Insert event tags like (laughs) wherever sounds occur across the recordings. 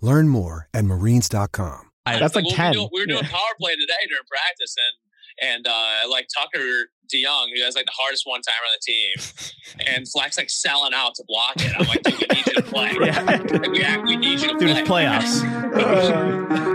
Learn more at marines.com. That's like we were 10. doing- We were doing Yeah. power play today during practice, and and uh, like Tucker DeYoung, who has like the hardest one timer on the team, (laughs) and Flex like selling out to block it. I'm like, dude, we need you to play. (laughs) Like, we, we need you to Dude, play. it's playoffs. (laughs)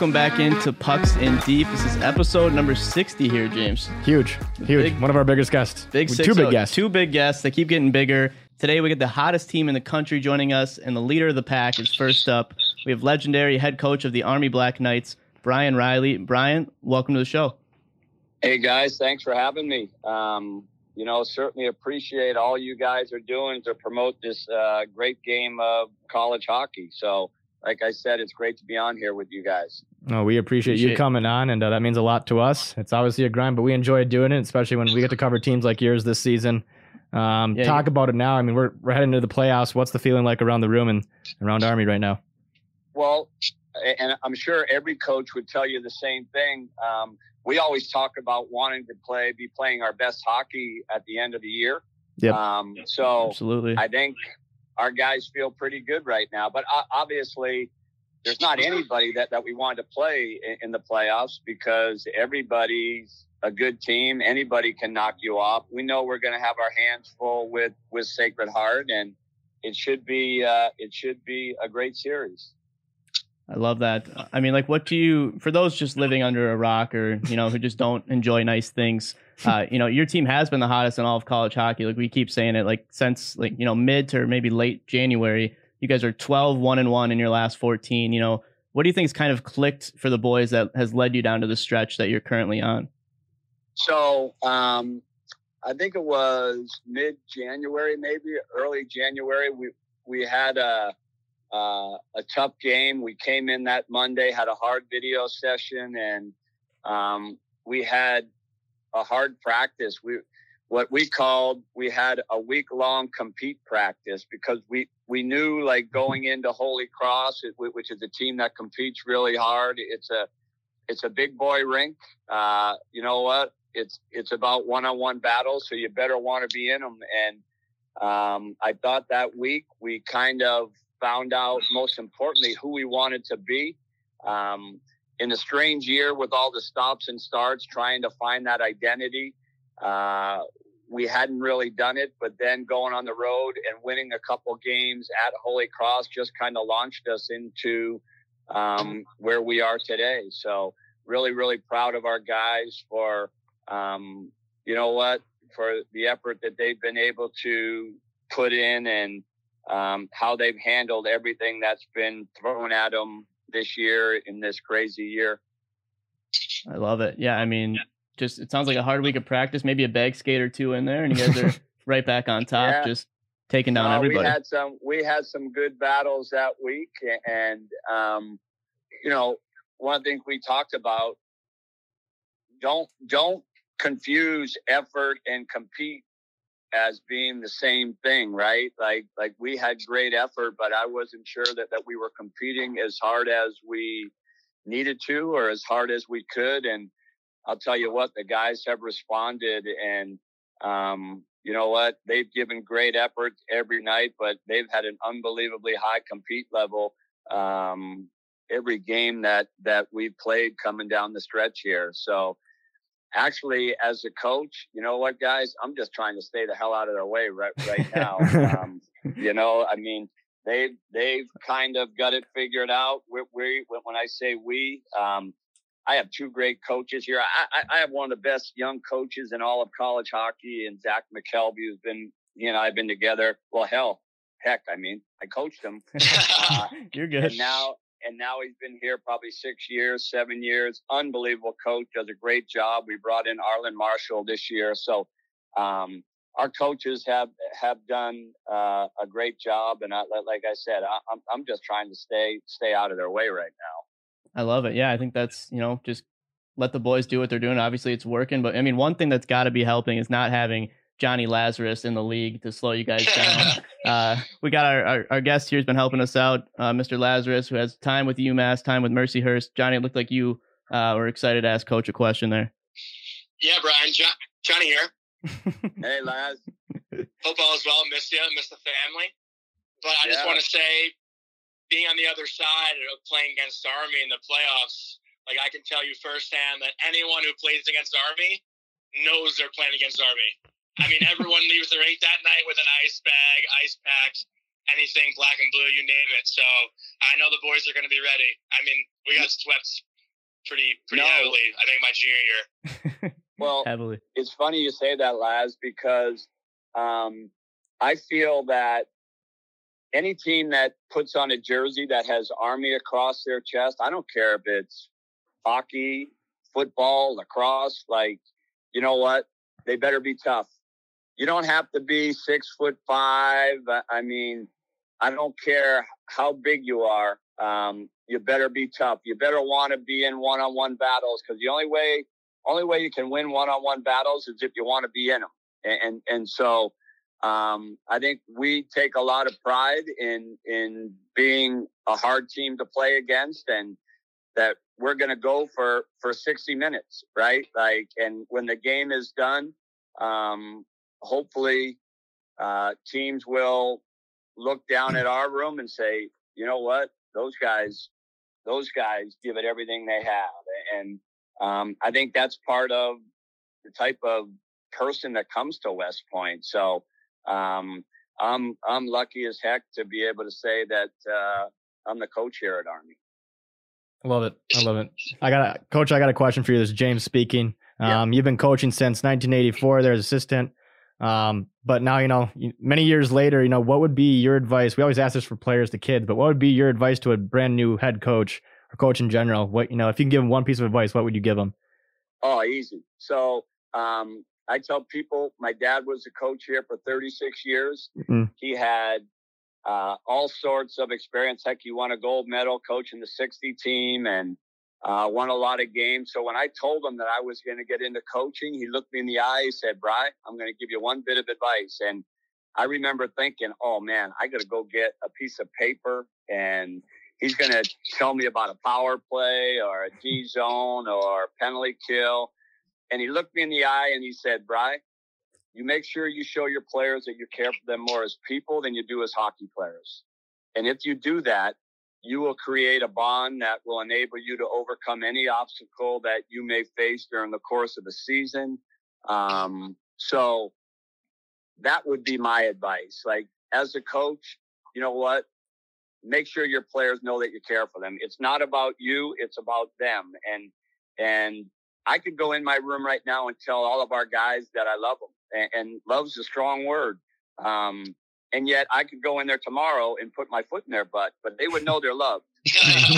Welcome back into Pucks in Deep. This is episode number 60 here, James. Huge. Huge. Big- One of our biggest guests. We- oh, Two big 6-0. guests. Two big guests. They keep getting bigger. Today we get the hottest team in the country joining us, and the leader of the pack is first up. We have legendary head coach of the Army Black Knights, Brian Riley. Brian, welcome to the show. Hey guys, thanks for having me. Um, you know, certainly appreciate all you guys are doing to promote this uh, great game of college hockey. So, like I said, it's great to be on here with you guys. Oh, we appreciate, you coming on, and uh, that means a lot to us. It's obviously a grind, but we enjoy doing it, especially when we get to cover teams like yours this season. Um, Yeah, talk you- about it now. I mean, we're we're heading into the playoffs. What's the feeling like around the room and around Army right now? Well, and I'm sure every coach would tell you the same thing. Um, we always talk about wanting to play, be playing our best hockey at the end of the year. Yep. Um, so Absolutely. I think our guys feel pretty good right now. But obviously, there's not anybody that, that we want to play in, in the playoffs because everybody's a good team. Anybody can knock you off. We know we're going to have our hands full with with Sacred Heart, and it should be uh, it should be a great series. I love that. I mean, like, what do you, for those just living under a rock or, you know, who just don't enjoy nice things, uh, you know, your team has been the hottest in all of college hockey. Like, we keep saying it, like, since, like, you know, mid to maybe late January, you guys are 12, 1 and 1 in your last 14. You know, what do you think has kind of clicked for the boys that has led you down to the stretch that you're currently on? So um, I think it was mid January, maybe early January. We we had a uh, a tough game. We came in that Monday, had a hard video session, and um, we had a hard practice. We what we called we had a week long compete practice because we we knew like going into Holy Cross, which is a team that competes really hard. It's a it's a big boy rink. Uh, you know what? It's it's about one on one battles, so you better want to be in them. And um, I thought that week we kind of found out, most importantly, who we wanted to be. Um, in a strange year with all the stops and starts, trying to find that identity. Uh, we hadn't really done it, but then going on the road and winning a couple games at Holy Cross just kind of launched us into um, where we are today. So really, really proud of our guys for, um, you know what, for the effort that they've been able to put in and um, how they've handled everything that's been thrown at them this year in this crazy year. I love it. Yeah. I mean, just, it sounds like a hard week of practice, maybe a bag skate or two in there, and you guys are (laughs) right back on top, Yeah. just taking down Uh, everybody. We had some we had some good battles that week, and um, you know, one thing we talked about don't don't confuse effort and compete as being the same thing, right? Like like we had great effort, but I wasn't sure that that we were competing as hard as we needed to or as hard as we could. And I'll tell you what, the guys have responded and um, you know what? They've given great effort every night, but they've had an unbelievably high compete level um, every game that that we've played coming down the stretch here. So actually, as a coach, you know what, guys, I'm just trying to stay the hell out of their way right right now. um, (laughs) you know, I mean, they they've kind of got it figured out. We, we when I say we, um, I have two great coaches here. I, I, I have one of the best young coaches in all of college hockey, and Zach McKelvie, who's been, you and I've been together. Well, hell, heck, I mean, I coached him. (laughs) Uh, (laughs) You're good. And now, and now he's been here probably six years, seven years. Unbelievable coach, does a great job. We brought in Arlen Marshall this year, so um, our coaches have have done uh, a great job. And I, like I said, I, I'm I'm just trying to stay stay out of their way right now. I love it. Yeah, I think that's you know just let the boys do what they're doing. Obviously, it's working. But I mean, one thing that's got to be helping is not having Johnny Lazarus in the league to slow you guys down. (laughs) uh, we got our, our, our, guest here has been helping us out, uh, Mr. Lazarus, who has time with UMass, time with Mercyhurst. Johnny, it looked like you uh, were excited to ask Coach a question there. Yeah, Brian. Jo- Johnny here. (laughs) hey, Laz. (laughs) Hope all is well. Miss you. Miss the family. But I yeah. just want to say, being on the other side of playing against Army in the playoffs, like I can tell you firsthand that anyone who plays against Army knows they're playing against Army. I mean, everyone (laughs) leaves their eight that night with an ice bag, ice packs, anything black and blue, you name it. So I know the boys are going to be ready. I mean, we got swept pretty pretty no. heavily. I think my junior year. (laughs) well, heavily. It's funny you say that, Laz, because um, I feel that any team that puts on a jersey that has Army across their chest, I don't care if it's hockey, football, lacrosse, like, you know what? They better be tough you don't have to be six foot five. I mean, I don't care how big you are. Um, you better be tough. You better want to be in one-on-one battles because the only way, only way you can win one-on-one battles is if you want to be in them. And and, and so, um, I think we take a lot of pride in in being a hard team to play against, and that we're going to go for for 60 minutes, right? Like, and when the game is done, um, hopefully uh, teams will look down at our room and say, you know what, those guys, those guys give it everything they have, and um, I think that's part of the type of person that comes to West Point. So um, I'm I'm lucky as heck to be able to say that uh, I'm the coach here at Army. I love it. I love it. (laughs) I got a coach. I got a question for you. This is James speaking. Um, You've been coaching since 1984. There's assistant. Um, but now, you know, many years later, you know, what would be your advice? We always ask this for players to kids, but what would be your advice to a brand new head coach or coach in general? What, you know, if you can give them one piece of advice, what would you give them? Oh, easy. So, um, I tell people my dad was a coach here for 36 years. Mm-hmm. He had uh, all sorts of experience. Heck, he won a gold medal coaching the 60 team and uh, won a lot of games. So when I told him that I was going to get into coaching, he looked me in the eye. He said, "Bry, I'm going to give you one bit of advice." And I remember thinking, "Oh man, I got to go get a piece of paper and." He's going to tell me about a power play or a D zone or penalty kill. And he looked me in the eye and he said, Bry, you make sure you show your players that you care for them more as people than you do as hockey players. And if you do that, you will create a bond that will enable you to overcome any obstacle that you may face during the course of the season. Um, so that would be my advice. Like as a coach, you know what? Make sure your players know that you care for them. It's not about you. It's about them. And, and I could go in my room right now and tell all of our guys that I love them and, and love's a strong word. Um, and yet I could go in there tomorrow and put my foot in their butt, but they would know they're loved.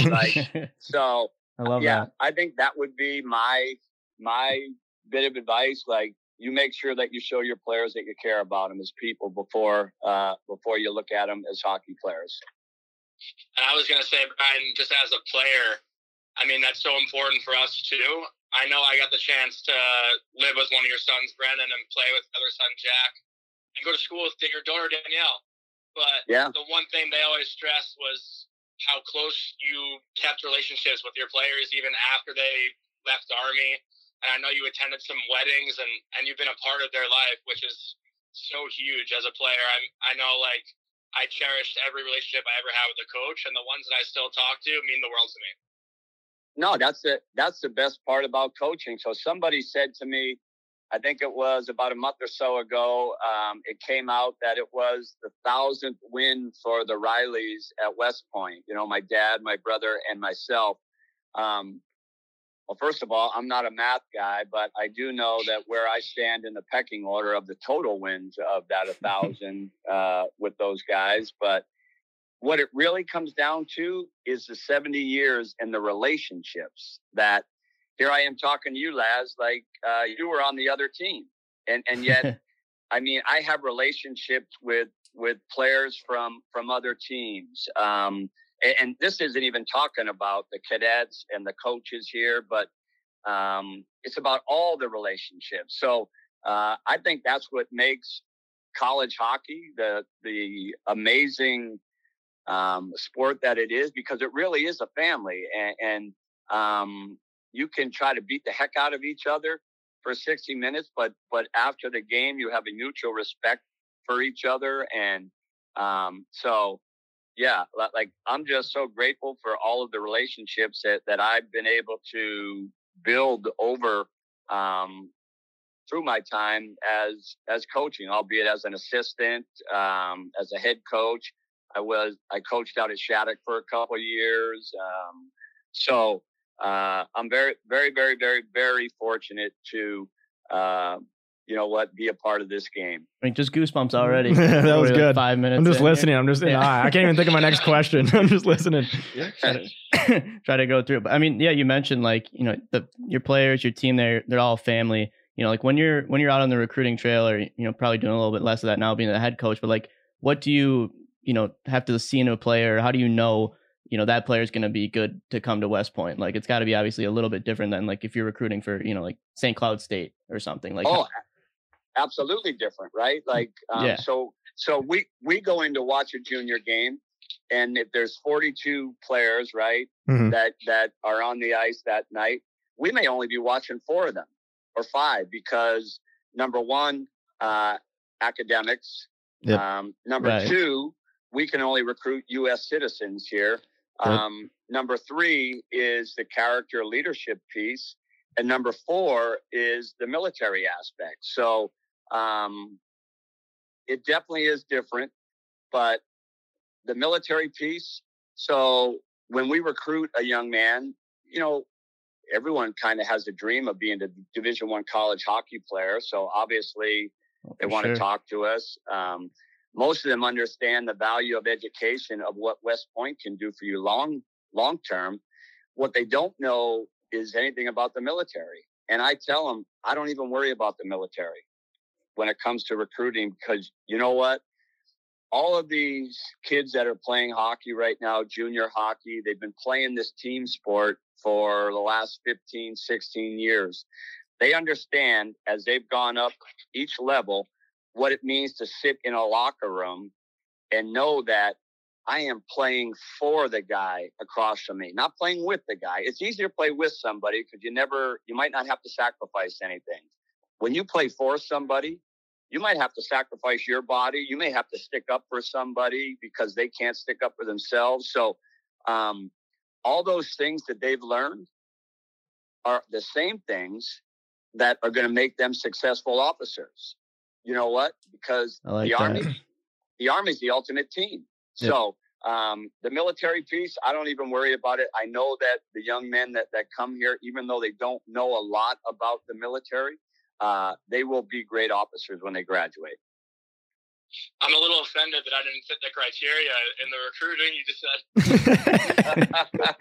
like (laughs) so, I love yeah, that. I think that would be my my bit of advice. Like you make sure that you show your players that you care about them as people before uh, before you look at them as hockey players. And I was going to say, Brian, just as a player, I mean that's so important for us too. I know I got the chance to live with one of your sons, Brennan, and play with other son Jack and go to school with your daughter Danielle. But yeah. the one thing they always stressed was how close you kept relationships with your players even after they left the army. And I know you attended some weddings and, and you've been a part of their life, which is so huge as a player. I'm, I know like I cherished every relationship I ever had with a coach and the ones that I still talk to mean the world to me. No, that's the that's the best part about coaching. So somebody said to me, I think it was about a month or so ago, um, it came out that it was the thousandth win for the Rileys at West Point. You know, my dad, my brother, and myself. Um, well, first of all, I'm not a math guy, but I do know that where I stand in the pecking order of the total wins of that a thousand uh, with those guys. But what it really comes down to is the 70 years and the relationships that here I am talking to you, Laz, like uh, you were on the other team. And, and yet, (laughs) I mean, I have relationships with, with players from, from other teams. Um, and, and this isn't even talking about the cadets and the coaches here, but um, it's about all the relationships. So uh, I think that's what makes college hockey the the amazing um, sport that it is because it really is a family and, and um, you can try to beat the heck out of each other for 60 minutes but but after the game you have a mutual respect for each other and um, so yeah like i'm just so grateful for all of the relationships that, that i've been able to build over um, through my time as as coaching albeit as an assistant um, as a head coach I was I coached out at Shattuck for a couple years. Um, so uh, I'm very, very, very, very, very fortunate to, uh, you know what, be a part of this game. I mean, just goosebumps already. (laughs) that was good. Like five minutes. I'm just in here. listening. I'm just Yeah. I can't even think of my next question. (laughs) I'm just listening. try to, (laughs) try to go through. But I mean, yeah, you mentioned like you know the your players, your team, they're they're all family. You know, like when you're when you're out on the recruiting trail, or you know, probably doing a little bit less of that now, being the head coach. But like, what do you you know have to see in a player? How do you know you know that player is going to be good to come to West Point? Like, it's got to be obviously a little bit different than like if you're recruiting for you know like St. Cloud State or something. Like, oh, absolutely different, right? Like, um, Yeah. so so we we go in to watch a junior game, and if there's 42 players, right, Mhm. that that are on the ice that night, we may only be watching four of them or five because number one, uh, academics. Yep. Um, number Right. two, we can only recruit U.S. citizens here. Um, number three is the character leadership piece. And number four is the military aspect. So um, it definitely is different, but the military piece. So when we recruit a young man, you know, everyone kind of has a dream of being a Division One college hockey player. So obviously, they want sure. to talk to us. Um, most of them understand the value of education of what West Point can do for you long long term. What they don't know is anything about the military. And I tell them, I don't even worry about the military when it comes to recruiting because you know what? All of these kids that are playing hockey right now, junior hockey, they've been playing this team sport for the last 15, 16 years. They understand as they've gone up each level what it means to sit in a locker room and know that I am playing for the guy across from me, not playing with the guy. It's easier to play with somebody because you never, you might not have to sacrifice anything. When you play for somebody, you might have to sacrifice your body. You may have to stick up for somebody because they can't stick up for themselves. So, um, all those things that they've learned are the same things that are going to make them successful officers. You know what? Because I like the that. army, the army's the ultimate team. Yep. So um, the military piece, I don't even worry about it. I know that the young men that that come here, even though they don't know a lot about the military, uh, they will be great officers when they graduate. I'm a little offended that I didn't fit the criteria in the recruiting you just said.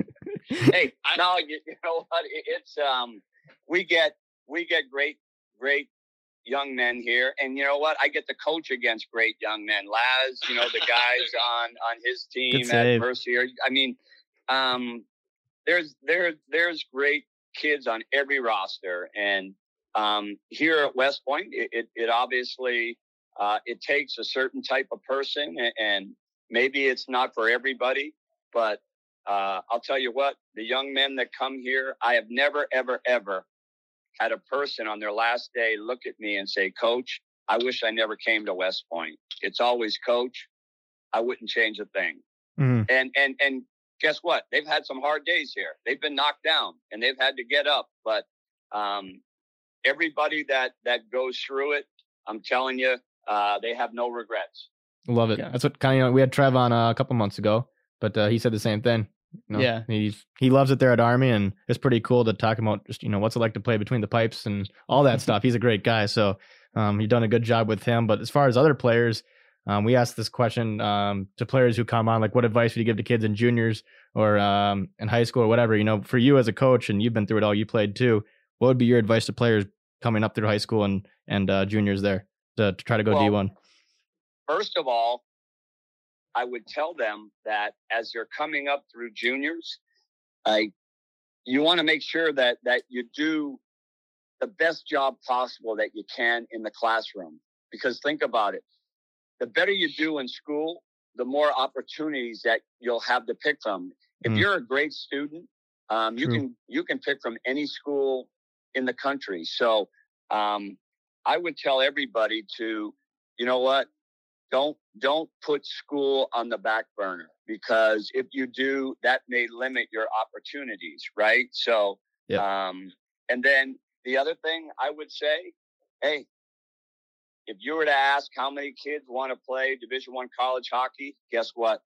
(laughs) (laughs) hey, I- no, you, you know what? It- It's um, we get we get great great young men here, and you know what? I get to coach against great young men. Laz, you know the (laughs) guys on on his team at save. Mercier. I mean, um, there's there there's great kids on every roster, and um, here at West Point, it it, it obviously uh, it takes a certain type of person, a- and maybe it's not for everybody, but uh, I'll tell you what, the young men that come here, I have never, ever, ever had a person on their last day look at me and say, Coach, I wish I never came to West Point. It's always, Coach, I wouldn't change a thing. Mhm. And and and guess what? They've had some hard days here. They've been knocked down and they've had to get up. But um, everybody that that goes through it, I'm telling you, uh, they have no regrets. Love it. Yeah. That's what kind of we had Trev on uh, a couple months ago, but uh, he said the same thing. You know, Yeah. he's he loves it there at Army, and it's pretty cool to talk about just you know what's it like to play between the pipes and all that (laughs) stuff. He's a great guy, so um, you've done a good job with him. But as far as other players, um, we asked this question um, to players who come on, like what advice would you give to kids in juniors or um, in high school or whatever? You know, for you as a coach, and you've been through it all, you played too. What would be your advice to players coming up through high school and and uh, juniors there to, to try to go Well, D one? First of all, I would tell them that as you're coming up through juniors, I you want to make sure that that you do the best job possible that you can in the classroom. Because think about it, the better you do in school, the more opportunities that you'll have to pick from. If Mm. you're a great student, um, you can you can pick from any school in the country. So um, I would tell everybody to, you know what, don't don't put school on the back burner because if you do, that may limit your opportunities, right? So, Yep. um, and then the other thing I would say, hey, if you were to ask how many kids want to play Division One college hockey, guess what?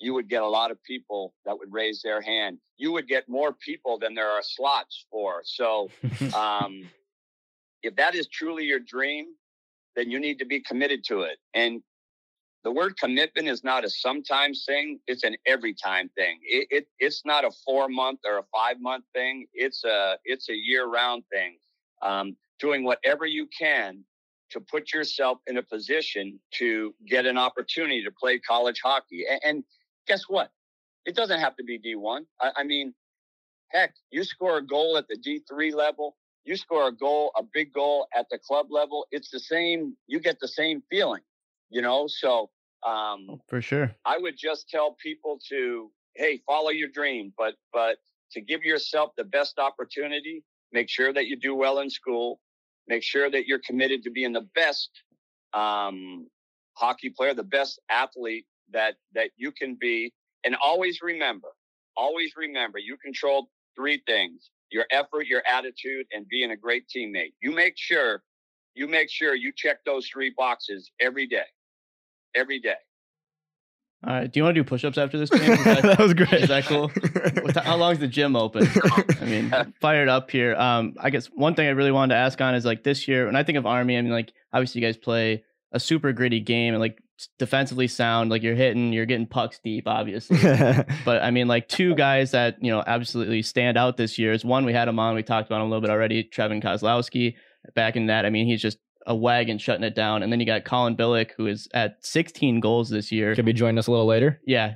You would get a lot of people that would raise their hand. You would get more people than there are slots for. So, (laughs) um, if that is truly your dream, then you need to be committed to it. And the word commitment is not a sometimes thing; it's an every time thing. It, it it's not a four month or a five month thing. It's a it's a year round thing. Um, doing whatever you can to put yourself in a position to get an opportunity to play college hockey. And, and guess what? It doesn't have to be D1. I, I mean, heck, you score a goal at the D3 level, you score a goal, a big goal at the club level, it's the same, you get the same feeling, you know? So um, For sure. I would just tell people to, hey, follow your dream, but but to give yourself the best opportunity, make sure that you do well in school, make sure that you're committed to being the best um, hockey player, the best athlete that that you can be, and always remember, always remember, you control three things: your effort, your attitude, and being a great teammate. You make sure, you make sure you check those three boxes every day, every day. All right. Do you want to do push-ups after this (laughs) game? That, that was great. is that cool? What How long is the gym open? (laughs) I mean, fired up here. Um, I guess one thing I really wanted to ask on is like this year, when I think of Army, I mean, like obviously you guys play a super gritty game and like defensively sound, like you're hitting, you're getting pucks deep, obviously. (laughs) but I mean, like two guys that you know absolutely stand out this year is one we had him on. We talked about him a little bit already. Trevin Kozlowski. Back in that, I mean, he's just a wagon shutting it down. And then you got Colin Bilek, who is at 16 goals this year. Could be joining us a little later. Yeah,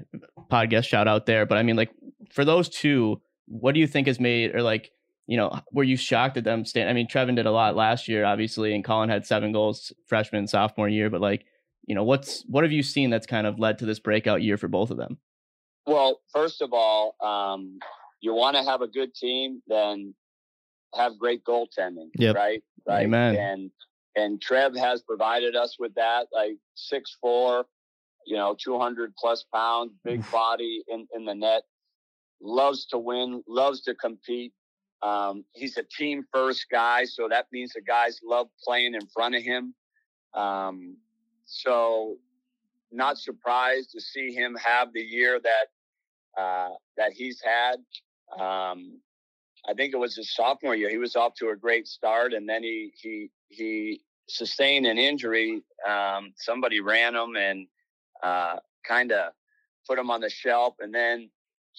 podcast shout out there. But I mean, like for those two, what do you think has made or like you know were you shocked at them stand? I mean, Trevin did a lot last year, obviously, and Colin had seven goals freshman and sophomore year. But like, you know, what's what have you seen that's kind of led to this breakout year for both of them? Well, first of all, um, you want to have a good team, then have great goaltending, Yep. right? Right. Amen. And and Trev has provided us with that, like six four, you know, two hundred plus pounds, big body in in the net, loves to win, loves to compete. Um, he's a team first guy, so that means the guys love playing in front of him. Um, so, not surprised to see him have the year that uh, that he's had. Um, I think it was his sophomore year. He was off to a great start, and then he he he sustained an injury. Um, somebody ran him and uh, kind of put him on the shelf, and then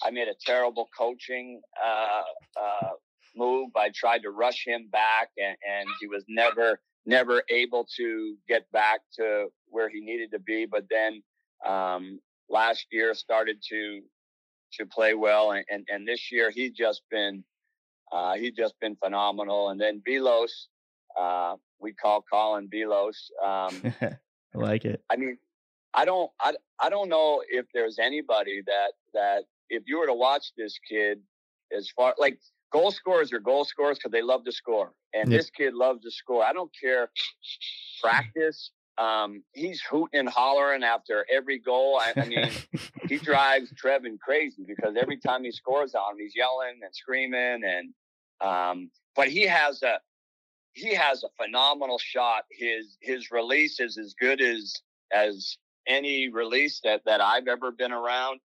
I made a terrible coaching uh, uh, move. I tried to rush him back, and, and he was never never able to get back to where he needed to be. But then um, last year started to to play well, and, and, and this year he's just been uh, he's just been phenomenal. And then Belos, uh, we call Colin Belos. Um, (laughs) I like it. I mean, I don't, I, I don't know if there's anybody that that if you were to watch this kid, as far like goal scorers are goal scorers because they love to score, and Yep. this kid loves to score. I don't care (laughs) practice, Um, he's hooting and hollering after every goal. I, I mean, he (laughs) drives Trevin crazy because every time he scores on him, he's yelling and screaming. And um, but he has a he has a phenomenal shot. His his release is as good as as any release that that I've ever been around.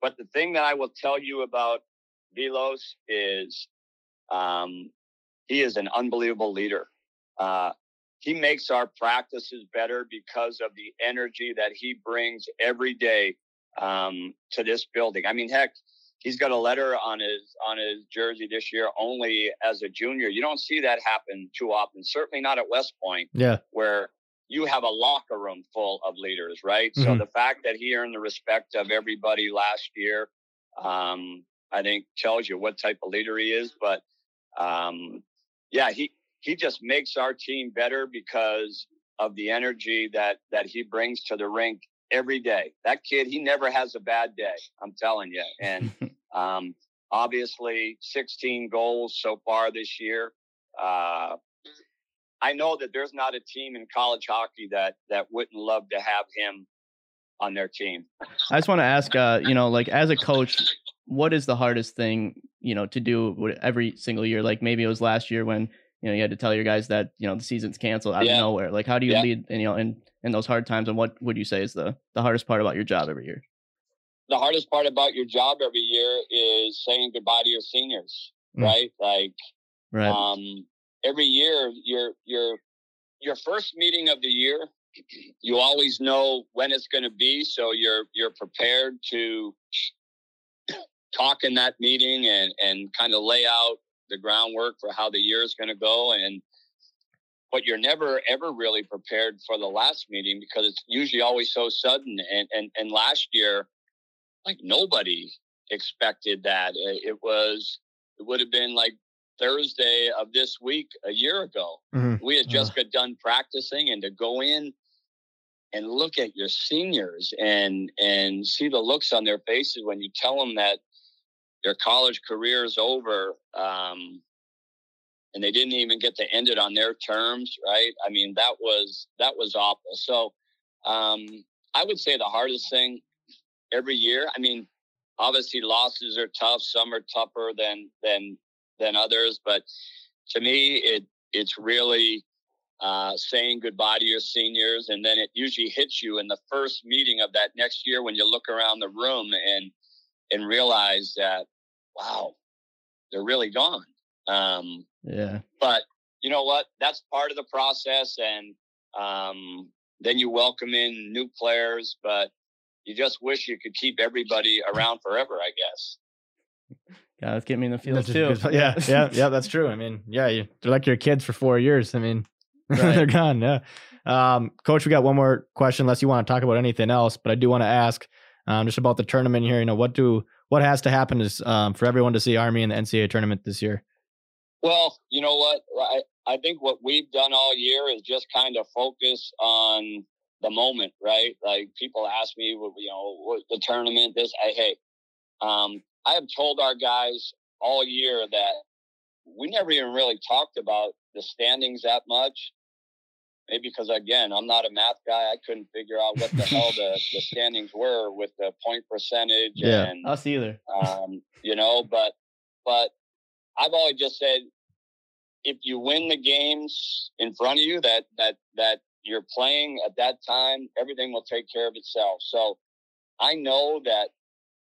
But the thing that I will tell you about Velos is um, he is an unbelievable leader. Uh, he makes our practices better because of the energy that he brings every day um, to this building. I mean, heck, he's got a letter on his on his jersey this year only as a junior. You don't see that happen too often. Certainly not at West Point. Yeah, where you have a locker room full of leaders, right? Mm-hmm. So the fact that he earned the respect of everybody last year, um, I think tells you what type of leader he is. But um, yeah, he he just makes our team better because of the energy that that he brings to the rink every day. That kid, he never has a bad day. I'm telling you. And (laughs) um, obviously, 16 goals so far this year. Uh, I know that there's not a team in college hockey that that wouldn't love to have him on their team. I just want to ask, uh, you know, like as a coach, what is the hardest thing, you know, to do every single year? Like maybe it was last year when you know you had to tell your guys that you know the season's canceled out yeah. of nowhere like how do you yeah. lead and you know in in those hard times and what would you say is the the hardest part about your job every year the hardest part about your job every year is saying goodbye to your seniors mm. right like right um every year your your your first meeting of the year (clears throat) you always know when it's going to be so you're you're prepared to (sniffs) talk in that meeting and and kind of lay out the groundwork for how the year is going to go and but you're never ever really prepared for the last meeting because it's usually always so sudden and and and last year like nobody expected that it was it would have been like thursday of this week a year ago mm-hmm. we had just uh. got done practicing and to go in and look at your seniors and and see the looks on their faces when you tell them that their college career is over um, and they didn't even get to end it on their terms right? I mean that was that was awful. So um, i would say the hardest thing every year i mean obviously losses are tough some are tougher than than than others but to me it it's really uh, saying goodbye to your seniors and then it usually hits you in the first meeting of that next year when you look around the room and and realize that wow, they're really gone. Um, yeah. But you know what? That's part of the process. And um, then you welcome in new players, but you just wish you could keep everybody around forever, I guess. Yeah, that's getting me in the field too. Yeah, yeah, yeah, that's true. I mean, yeah, you, they're like your kids for four years. I mean, (laughs) right. they're gone. Yeah. Um, Coach, we got one more question, unless you want to talk about anything else, but I do want to ask um, just about the tournament here. You know, what do what has to happen is um, for everyone to see Army in the NCAA tournament this year? Well, you know what? I, I think what we've done all year is just kind of focus on the moment, right? Like people ask me, you know, the tournament, this, I, hey, um, I have told our guys all year that we never even really talked about the standings that much maybe because again i'm not a math guy. I couldn't figure out what the hell the, (laughs) the standings were with the point percentage yeah and us either. um, you know but but i've always just said if you win the games in front of you that that that you're playing at that time everything will take care of itself. So i know that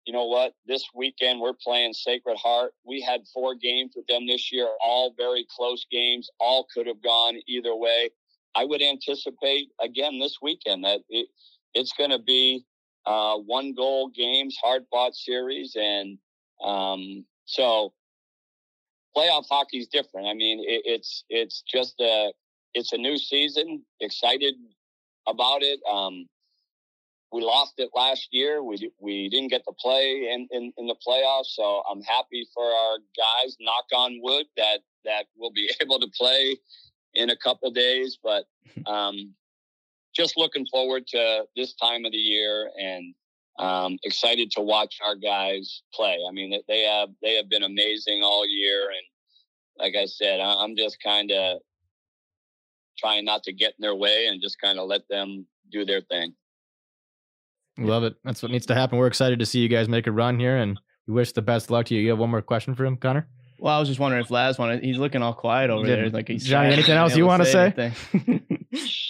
you know what this weekend we're playing sacred heart. We had four games with them this year all very close games all could have gone either way I would anticipate again this weekend that it, it's going to be uh, one goal games, hard fought series, and um, so playoff hockey is different. I mean, it, it's it's just a it's a new season. Excited about it. Um, we lost it last year. We we didn't get to play in, in, in the playoffs, so I'm happy for our guys. Knock on wood that that we'll be (laughs) able to play in a couple days, but (laughs) um, just looking forward to this time of the year and um, excited to watch our guys play. I mean, they have they have been amazing all year, and like I said, I'm just kind of trying not to get in their way and just kind of let them do their thing. Love it. That's what needs to happen. We're excited to see you guys make a run here, and we wish the best luck to you. You have one more question for him, Connor? Well, I was just wondering if Laz wanted. He's looking all quiet over Yeah. there. Like he's Johnny, anything else you wanna say? anything.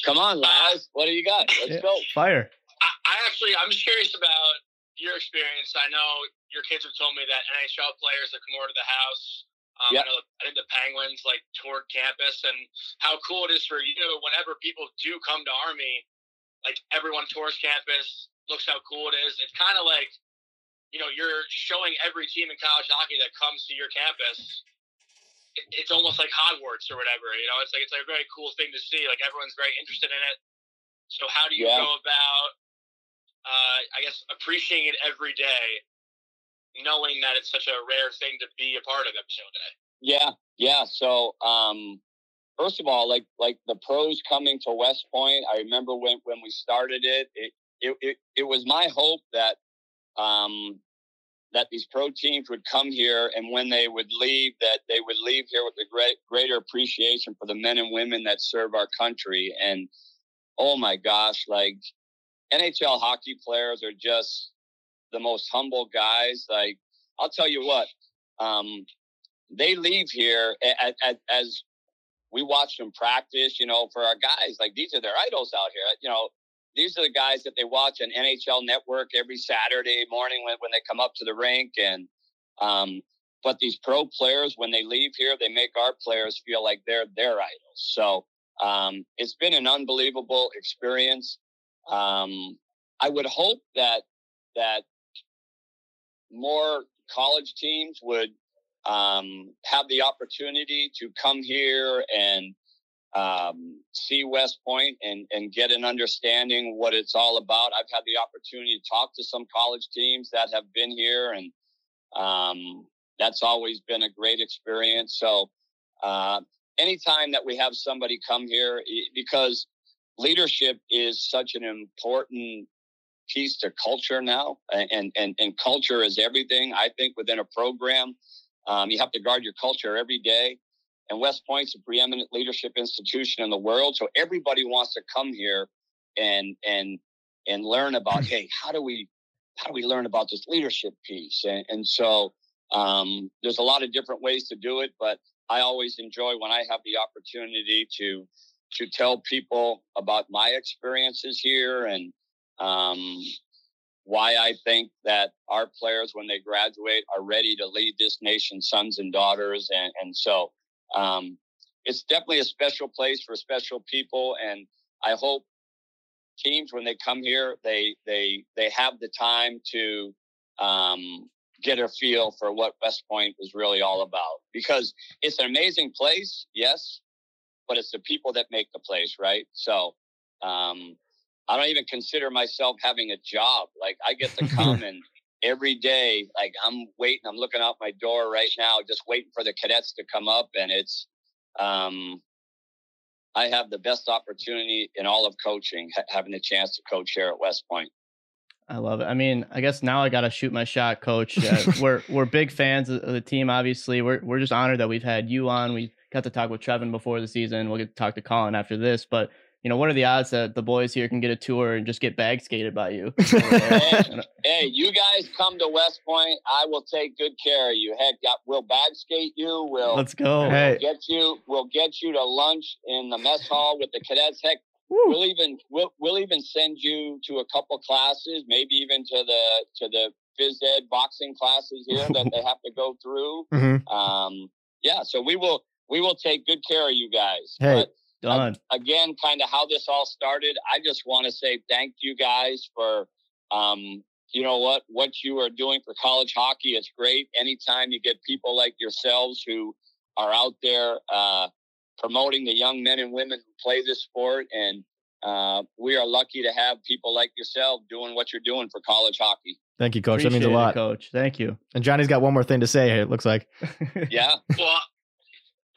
Come on, Laz. What do you got? Let's Yeah. go. Fire. I, I actually, I'm just curious about your experience. I know your kids have told me that NHL players have come over to the house. Um, Yeah. I, know, I think the Penguins like toured campus, and how cool it is for you whenever people do come to Army. Like everyone tours campus, looks how cool it is. It's kind of like, you know, you're showing every team in college hockey that comes to your campus. It's almost like Hogwarts or whatever. You know, it's like it's like a very cool thing to see. Like everyone's very interested in it. So how do you Yeah. go about, uh, I guess, appreciating it every day, knowing that it's such a rare thing to be a part of every single day? Yeah, yeah. So, um, first of all, like like the pros coming to West Point, I remember when when we started it, it it it, it was my hope that um, that these pro teams would come here, and when they would leave, that they would leave here with a great greater appreciation for the men and women that serve our country. And oh my gosh, like NHL hockey players are just the most humble guys. Like I'll tell you what. Um, they leave here a- a- a- as we watch them practice, you know, for our guys, like these are their idols out here. You know, these are the guys that they watch on NHL Network every Saturday morning when, when they come up to the rink. And, um, but these pro players, when they leave here, they make our players feel like they're their idols. So, um, it's been an unbelievable experience. Um, I would hope that, that more college teams would um, have the opportunity to come here and um, see West Point and, and get an understanding what it's all about. I've had the opportunity to talk to some college teams that have been here, and um, that's always been a great experience. So, uh, anytime that we have somebody come here, because leadership is such an important piece to culture now, and and and culture is everything. I think within a program. Um, you have to guard your culture every day. And West Point's a preeminent leadership institution in the world. So everybody wants to come here and and and learn about, hey, how do we how do we learn about this leadership piece? And, and so um, there's a lot of different ways to do it, but I always enjoy when I have the opportunity to to tell people about my experiences here and um, why I think that our players, when they graduate, are ready to lead this nation's sons and daughters. And, and so um, it's definitely a special place for special people. And I hope teams, when they come here, they they they have the time to um, get a feel for what West Point is really all about. Because it's an amazing place, yes, but it's the people that make the place, right? So um, I don't even consider myself having a job. Like I get to (laughs) come and every day, like I'm waiting, I'm looking out my door right now, just waiting for the cadets to come up. And it's, um, I have the best opportunity in all of coaching, ha- having the chance to coach here at West Point. I love it. I mean, I guess now I got to shoot my shot, Coach. Uh, (laughs) we're we're big fans of of the team. Obviously, we're we're just honored that we've had you on. We got to talk with Trevin before the season. We'll get to talk to Colin after this. But you know, what are the odds that the boys here can get a tour and just get bag skated by you? (laughs) hey, (laughs) hey, you guys come to West Point. I will take good care of you. Heck, we'll bag skate you. We'll Let's go. Hey. get you. We'll get you to lunch in the mess hall with the cadets. Heck, Woo. we'll even we'll, we'll even send you to a couple classes, maybe even to the to the phys ed boxing classes here that they have to go through. (laughs) Mhm. Um, yeah, so we will we will take good care of you guys. Hey. But Done. again, kind of how this all started. I just want to say thank you guys for, um, you know what, what you are doing for college hockey. It's great. Anytime you get people like yourselves who are out there uh, promoting the young men and women who play this sport, and uh, we are lucky to have people like yourself doing what you're doing for college hockey. Thank you, coach. that means a Appreciate it, lot. Coach. Thank you. And Johnny's got one more thing to say. It looks like. Yeah, (laughs) Well,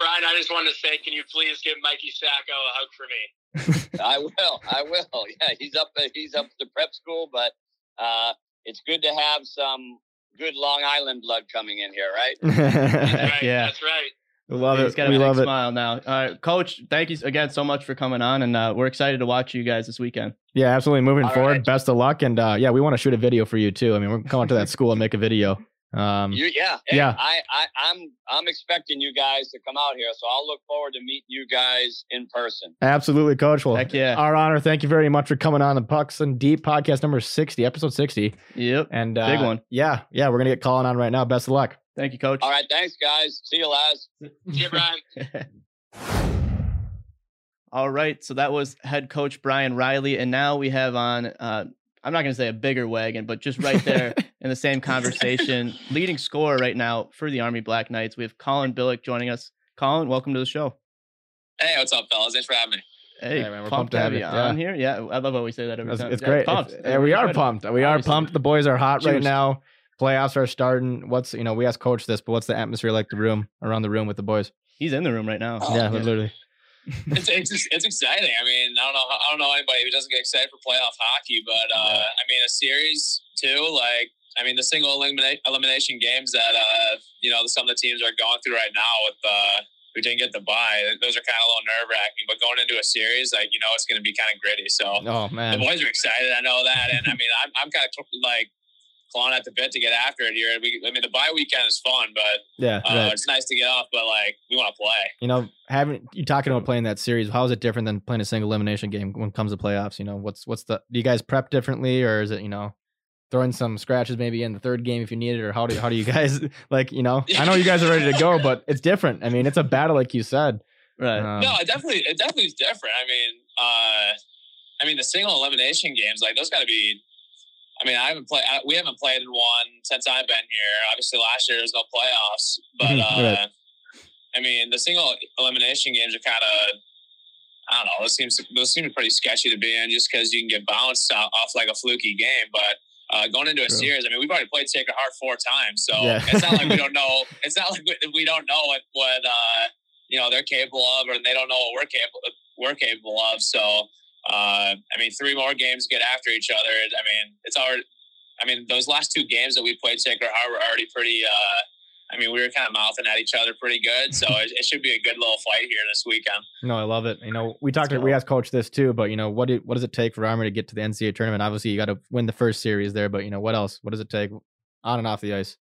Brian, I just wanted to say, can you please give Mikey Sacco a hug for me? (laughs) I will. I will. Yeah, he's up. He's up at the prep school, but uh, it's good to have some good Long Island blood coming in here, right? (laughs) That's All right. Yeah. That's right. We love He's it. got a We big love it. smile now. All right, Coach, thank you again so much for coming on, and uh, we're excited to watch you guys this weekend. Yeah, absolutely. Moving All forward, right. best of luck. And uh, yeah, we want to shoot a video for you too. I mean, we're coming to that (laughs) school and make a video. Um, You, yeah, Hey, Yeah. I, I, I'm, I'm expecting you guys to come out here, so I'll look forward to meeting you guys in person. absolutely, Coach. Well, Heck yeah. our honor. Thank you very much for coming on the Pucks and Deep podcast number sixty, episode sixty. Yep. And uh, Big one. Yeah, yeah, we're gonna get Colin on right now. Best of luck. Thank you, Coach. All right, thanks, guys. See you, lads. See you, Brian. (laughs) All right, so that was head coach Brian Riley, and now we have on. Uh, I'm not going to say a bigger wagon, but just right there (laughs) in the same conversation, leading scorer right now for the Army Black Knights. We have Colin Bilek joining us. Colin, welcome to the show. Hey, what's up, fellas? Thanks for having me. Hey, Yeah, man, we're pumped, to have you Yeah. on here. Yeah, I love how we say that every It's, time. it's Yeah, great. Pumped. It's- yeah, we are pumped. We are Obviously. pumped. The boys are hot right now. Playoffs are starting. What's you know we asked coach this, but what's the atmosphere like the room around the room with the boys? He's in the room right now. Oh, yeah, yeah. literally. It's, it's it's exciting. I mean, I don't know. I don't know anybody who doesn't get excited for playoff hockey, but uh, I mean, a series too. Like, I mean, the single elimina- elimination games that uh, you know some of the teams are going through right now with uh, who didn't get the buy. Those are kind of a little nerve wracking. But going into a series, like you know, it's going to be kind of gritty. So Oh man, the boys are excited. I know that, and I mean, I'm I'm kind of like clawing at the bit to get after it here. We, I mean, the bye weekend is fun, but yeah, uh, right. it's nice to get off. But like, we want to play. You know, having you talking about playing that series, how is it different than playing a single elimination game when it comes to playoffs? You know, what's what's the do you guys prep differently or is it, you know, throwing some scratches maybe in the third game if you need it, or how do how do you guys (laughs) like, you know, I know you guys are ready to go, (laughs) but it's different. I mean, it's a battle like you said. Right. Um, no, it definitely, it definitely is different. I mean, uh, I mean, the single elimination games, like those got to be. I mean, I haven't played. We haven't played in one since I've been here. Obviously, last year there's no playoffs, but Mhm, uh, right. I mean, the single elimination games are kind of. I don't know. Those seems those seem pretty sketchy to be in, just because you can get bounced off, off like a fluky game. But uh, going into a True. series, I mean, we've already played Sacred Heart four times, so Yeah. it's not like we don't (laughs) know. It's not like we, we don't know what what uh, you know they're capable of, or they don't know what we're capable we're capable of. So, uh, I mean, three more games get after each other. I mean, it's already. I mean, those last two games that we played Sacred Heart were already pretty. Uh, I mean, we were kind of mouthing at each other pretty good, so (laughs) it, it should be a good little fight here this weekend. No, I love it. You know, we talked. Let's We asked coach this too, but you know, what do, what does it take for Army to get to the NCAA tournament? Obviously, you got to win the first series there, but you know, what else? What does it take on and off the ice?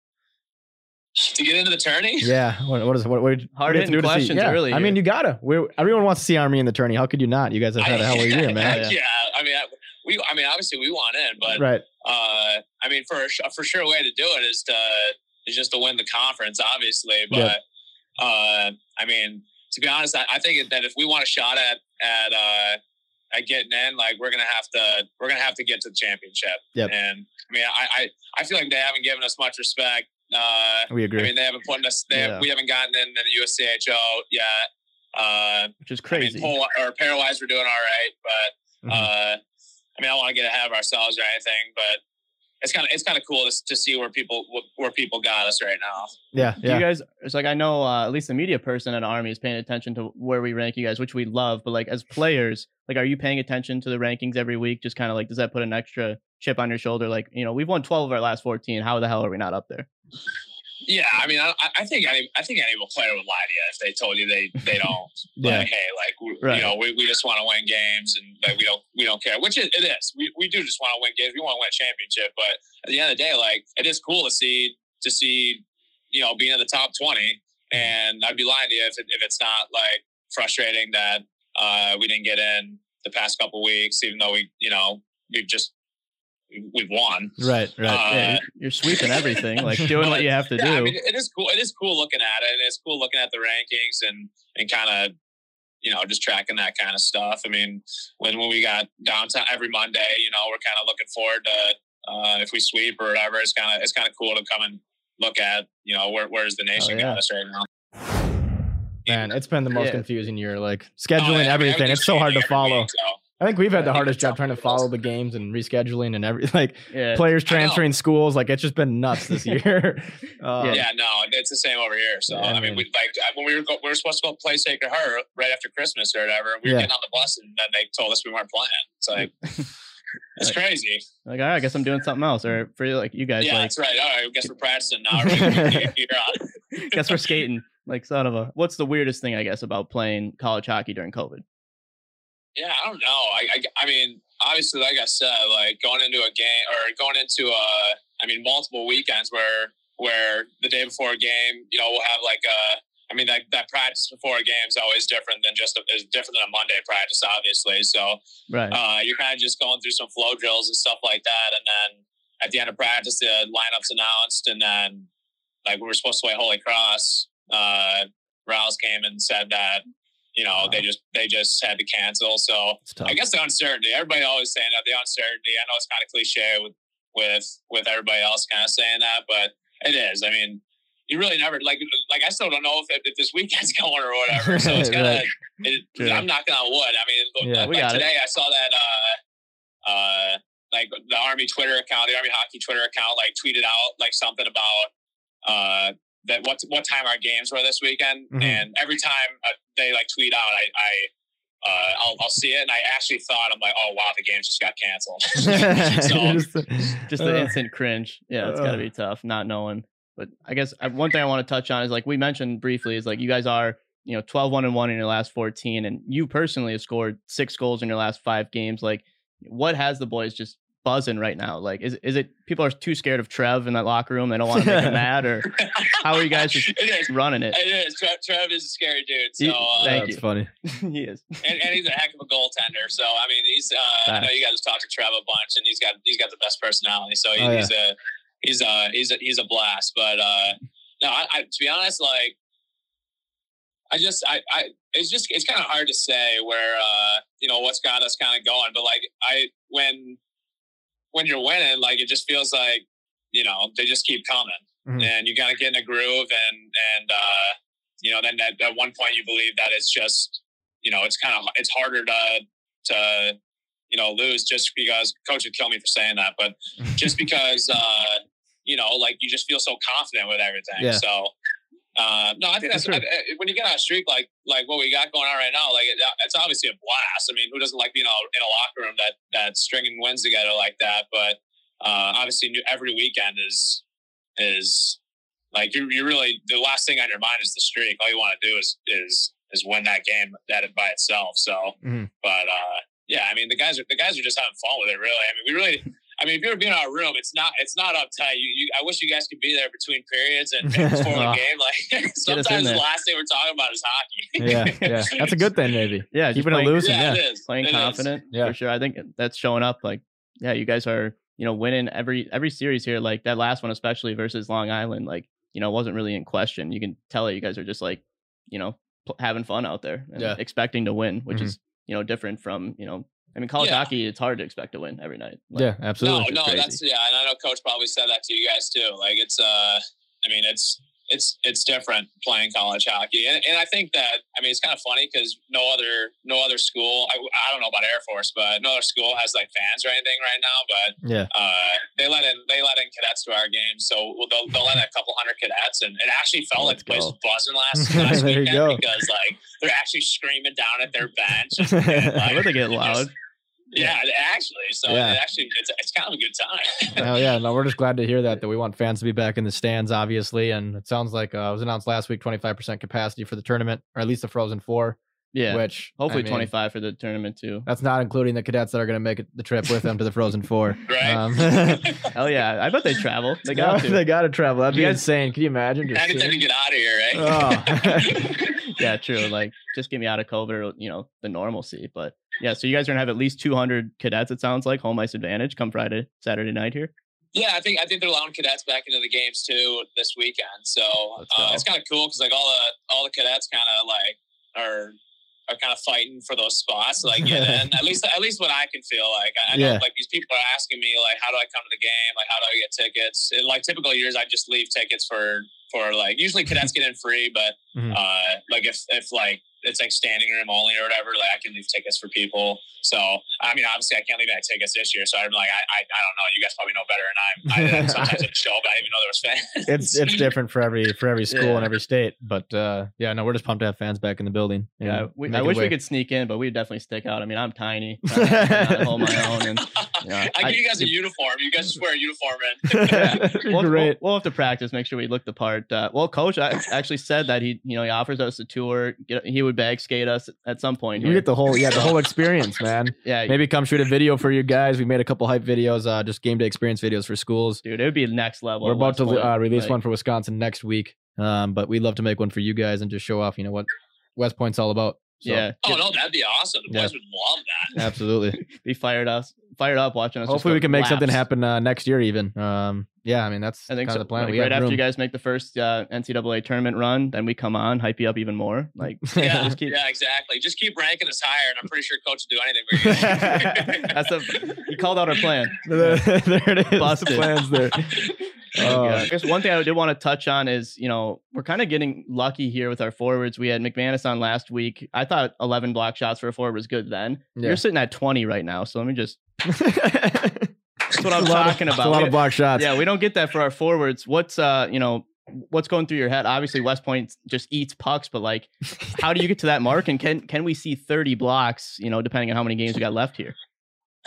To get into the tourney, (laughs) Yeah, what, what is what? what, what do you have to Hard-hitting do to see- questions yeah, early I mean, you gotta. We everyone wants to see Army in the tourney. How could you not? You guys have had a hell of a (laughs) year, man. yeah, I mean, I, we. I mean, obviously, we want in, but Right. uh, I mean, for a, for sure way to do it is to is just to win the conference, obviously. But Yeah. uh, I mean, to be honest, I, I think that if we want a shot at at uh, at getting in, like we're gonna have to we're gonna have to get to the championship. Yep. And I mean, I, I I feel like they haven't given us much respect. Uh, We agree. I mean, they haven't put us. They Yeah. have, we haven't gotten in the USCHO yet. Uh, Which is I crazy. mean, poll, or pairwise, we're doing all right, but Mhm. uh, I mean, I don't want to get ahead of ourselves or anything, but it's kind of it's kind of cool to, to see where people where people got us right now. yeah, Do yeah. you guys it's like I know uh, at least the media person at Army is paying attention to where we rank you guys, which we love. But like as players, like are you paying attention to the rankings every week? Just kind of like does that put an extra chip on your shoulder? Like you know we've won twelve of our last fourteen. How the hell are we not up there? Yeah, I mean, I, I think any I think any player would lie to you if they told you they they (laughs) don't. Yeah. Like, hey, like we, Right. you know, we, we just want to win games and like we don't we don't care. Which it, it is. We we do just want to win games. We want to win a championship. But at the end of the day, like it is cool to see to see you know being in the top twenty. And I'd be lying to you if it, if it's not like frustrating that uh, we didn't get in the past couple weeks, even though we you know we've just we've won. Right, right. Uh, Yeah, you're, sweeping everything, like doing what you have to (laughs) yeah, do. I mean, it is cool. It is cool looking at it. And it's cool looking at the rankings and and kind of you know just tracking that kind of stuff. I mean, when when we got downtown every Monday, you know, we're kind of looking forward to uh, if we sweep or whatever. It's kind of it's kind of cool to come and look at you know where where's the nation yeah. got us right now. Man, it's been the most confusing year. Like Oh, scheduling mean, everything. It's so hard to follow. week, so. I think we've had the hardest job trying to follow the games and rescheduling and every (laughs) like yeah, players transferring schools. Like it's just been nuts this (laughs) year. (laughs) Uh, Yeah. no, it's the same over here. So Yeah, I I mean, mean- we like when we were go, we were supposed to go play Sacred Heart right after Christmas or whatever. And we were Yeah. getting on the bus and then they told us we weren't playing. It's like it's crazy. like all right, I guess I'm doing something else. Or for like you guys, Yeah, like that's right. All right, I guess we're practicing now. You're on. guess we're skating. like son of a. What's the weirdest thing I guess about playing college hockey during COVID? Yeah, I don't know. I, I, I mean, obviously, like I said, like going into a game or going into a, I mean, multiple weekends where where the day before a game, you know, we'll have like a, I mean, that, that practice before a game is always different than just a, is different than a Monday practice, obviously. So Right. uh, you're kind of just going through some flow drills and stuff like that, and then at the end of practice, the lineups announced, and then like we were supposed to play Holy Cross. Uh, Rouse came and said that you know they just they just had to cancel. So I guess the uncertainty. Everybody always saying that the uncertainty. I know it's kind of cliche with with with everybody else kind of saying that, but it is. I mean, you really never like like I still don't know if, if this weekend's (laughs) going or (laughs) whatever. So it's kind of. Right. True. I'm knocking on wood. I mean, Yeah, like got it. today I saw that uh uh like the Army Twitter account, the Army Hockey Twitter account, like tweeted out like something about uh that what what time our games were this weekend, Mhm. and every time uh, they like tweet out, I. I uh, I'll, I'll see it, and I actually thought I'm like, oh wow, the game just got canceled. (laughs) (laughs) so (laughs) Just- Just the uh, instant cringe. Yeah, it's got to uh. be tough not knowing. But I guess one thing I want to touch on is like we mentioned briefly is like you guys are you know 12 1 and 1 in your last 14 and you personally have scored six goals in your last five games like what has the boys just buzzing right now like is, is it people are too scared of trev in that locker room they don't want to make him (laughs) mad or how are you guys just it is. running it It is. Trev, Trev is a scary dude. So, He- uh, thank That's you. funny. (laughs) he is and, and he's a heck of a goaltender. So I mean, he's. Uh, I know you guys talked to Trev a bunch, and he's got he's got the best personality. So he, Oh, yeah. he's a he's a he's a he's a blast. But uh, no, I, I to be honest, like I just I I it's just it's kind of hard to say where uh you know what's got us kind of going. But like I when when you're winning, like it just feels like you know they just keep coming, Mhm. and you gotta get in a groove, and and uh, you know then at, at one point you believe that it's just you know it's kind of it's harder to to you know lose just because coach would kill me for saying that, but (laughs) just because uh, you know like you just feel so confident with everything. Yeah. So. Uh, no, I think that's sure. I- when you get on a streak like like what we got going on right now. Like it, it's obviously a blast. I mean, who doesn't like being out in a locker room that that's stringing wins together like that? But uh, obviously, new- every weekend is is like you you really the last thing on your mind is the streak. All you want to do is is is win that game that by itself. So, Mhm. but uh, yeah, I mean the guys are the guys are just having fun with it. Really, I mean we really. I mean, if you were being in our room, it's not it's not uptight. You, you I wish you guys could be there between periods and, and before the (laughs) game. Like (laughs) sometimes the last thing we're talking about is hockey. (laughs) Yeah, yeah. That's a good thing, maybe. yeah just Keeping it playing- loose. yeah, yeah. it is. playing It is. confident Yeah. for sure. I think that's showing up. Like, yeah, you guys are you know winning every every series here. Like that last one, especially versus Long Island. Like you know, wasn't really in question. You can tell that you guys are just like you know pl- having fun out there and Yeah. expecting to win, which Mhm. is you know different from you know. I mean, college Yeah. hockey, it's hard to expect to win every night. Like, Yeah, absolutely. No, no, crazy. that's yeah, and I know Coach probably said that to you guys too. Like it's uh, I mean it's it's it's different playing college hockey, and, and I think that I mean it's kind of funny because no other no other school I, I don't know about Air Force, but no other school has like fans or anything right now. But Yeah. uh, they let in they let in cadets to our games, so they'll, they'll let in a couple hundred cadets, and it actually felt like Let's the place was buzzing last (laughs) last weekend because like they're actually screaming down at their bench. (laughs) and, I bet they get it just- loud. Yeah, actually, so Yeah. it actually it's, it's kind of a good time. Hell yeah, no, we're just glad to hear that. (laughs) That we want fans to be back in the stands, obviously, and it sounds like uh, it was announced last week, twenty five percent capacity for the tournament, or at least the Frozen Four. Yeah, Which hopefully I mean, twenty five for the tournament too. That's not including the cadets that are going to make it, the trip with them to the Frozen Four. (laughs) Right. Um, (laughs) Hell yeah, I bet they travel. They (laughs) got to. they got to travel. That'd be You guys- insane. Can you imagine? Just Anything to sitting- get out of here, right? Oh. yeah, true. Like, just get me out of COVID, or, you know, the normalcy. But yeah, so you guys are gonna have at least 200 cadets. It sounds like home ice advantage come Friday, Saturday night here. yeah, I think I think they're allowing cadets back into the games too this weekend. So uh, it's kind of cool because like all the all the cadets kind of like are are kind of fighting for those spots like get (laughs) in. at least at least what I can feel like. I, I know Yeah. like these people are asking me like how do I come to the game? Like how do I get tickets? In like typical years I just leave tickets for for like usually cadets get in free, but Mhm. uh like if if like it's like standing room only or whatever, like I can leave tickets for people. So I mean obviously I can't leave any tickets this year. So I'm like I I, I don't know. You guys probably know better than I. I sometimes at the show, but I didn't even know there was fans. it's it's different for every for every school Yeah. and every state, but uh, yeah, no, we're just pumped to have fans back in the building. Yeah, we, I it wish we could sneak in, but we'd definitely stick out. I mean, I'm tiny. (laughs) I cannot hold my own, and yeah, (laughs) I I- give you guys a uniform. You guys just wear a uniform and we'll, (laughs) we'll, we'll have to practice, make sure we look the part. Smart. Uh, well, coach I actually said that he, you know, he offers us a tour. Get, he would bag skate us at some point. You Here. get the whole yeah the whole (laughs) experience, man. yeah, Maybe come shoot a video for you guys. We made a couple hype videos, uh, just game day experience videos for schools. dude, it would be next level. We're about West to Point. uh, release Like, one for Wisconsin next week. Um, but we'd love to make one for you guys and just show off, you know, what West Point's all about. So, Yeah, Oh no, that'd be awesome. The Yeah. boys would love that. absolutely. (laughs) be fired us, fired up watching us. Hopefully, go we can make something happen uh, next year, even. Um, yeah, I mean that's I think kind so. of the plan. Like, we right after room. you guys make the first uh, NCAA tournament run, then we come on, hype you up even more. (laughs) Like, (laughs) Yeah, just keep. yeah, exactly. Just keep ranking us higher, and I'm pretty sure coach will do anything for you. (laughs) That's a. You called out our plan. there it is. Busted. The plans there. Oh, yeah. I guess one thing I did want to touch on is, you know, we're kind of getting lucky here with our forwards. We had McManus on last week. I thought 11 block shots for a forward was good then. Yeah. You're sitting at 20 right now. So let me just, That's what I'm talking A about. A lot We- of block shots. yeah, we don't get that for our forwards. What's, uh, you know, what's going through your head? Obviously, West Point just eats pucks, but like, how do you get to that mark? And can can we see 30 blocks, you know, depending on how many games we got left here?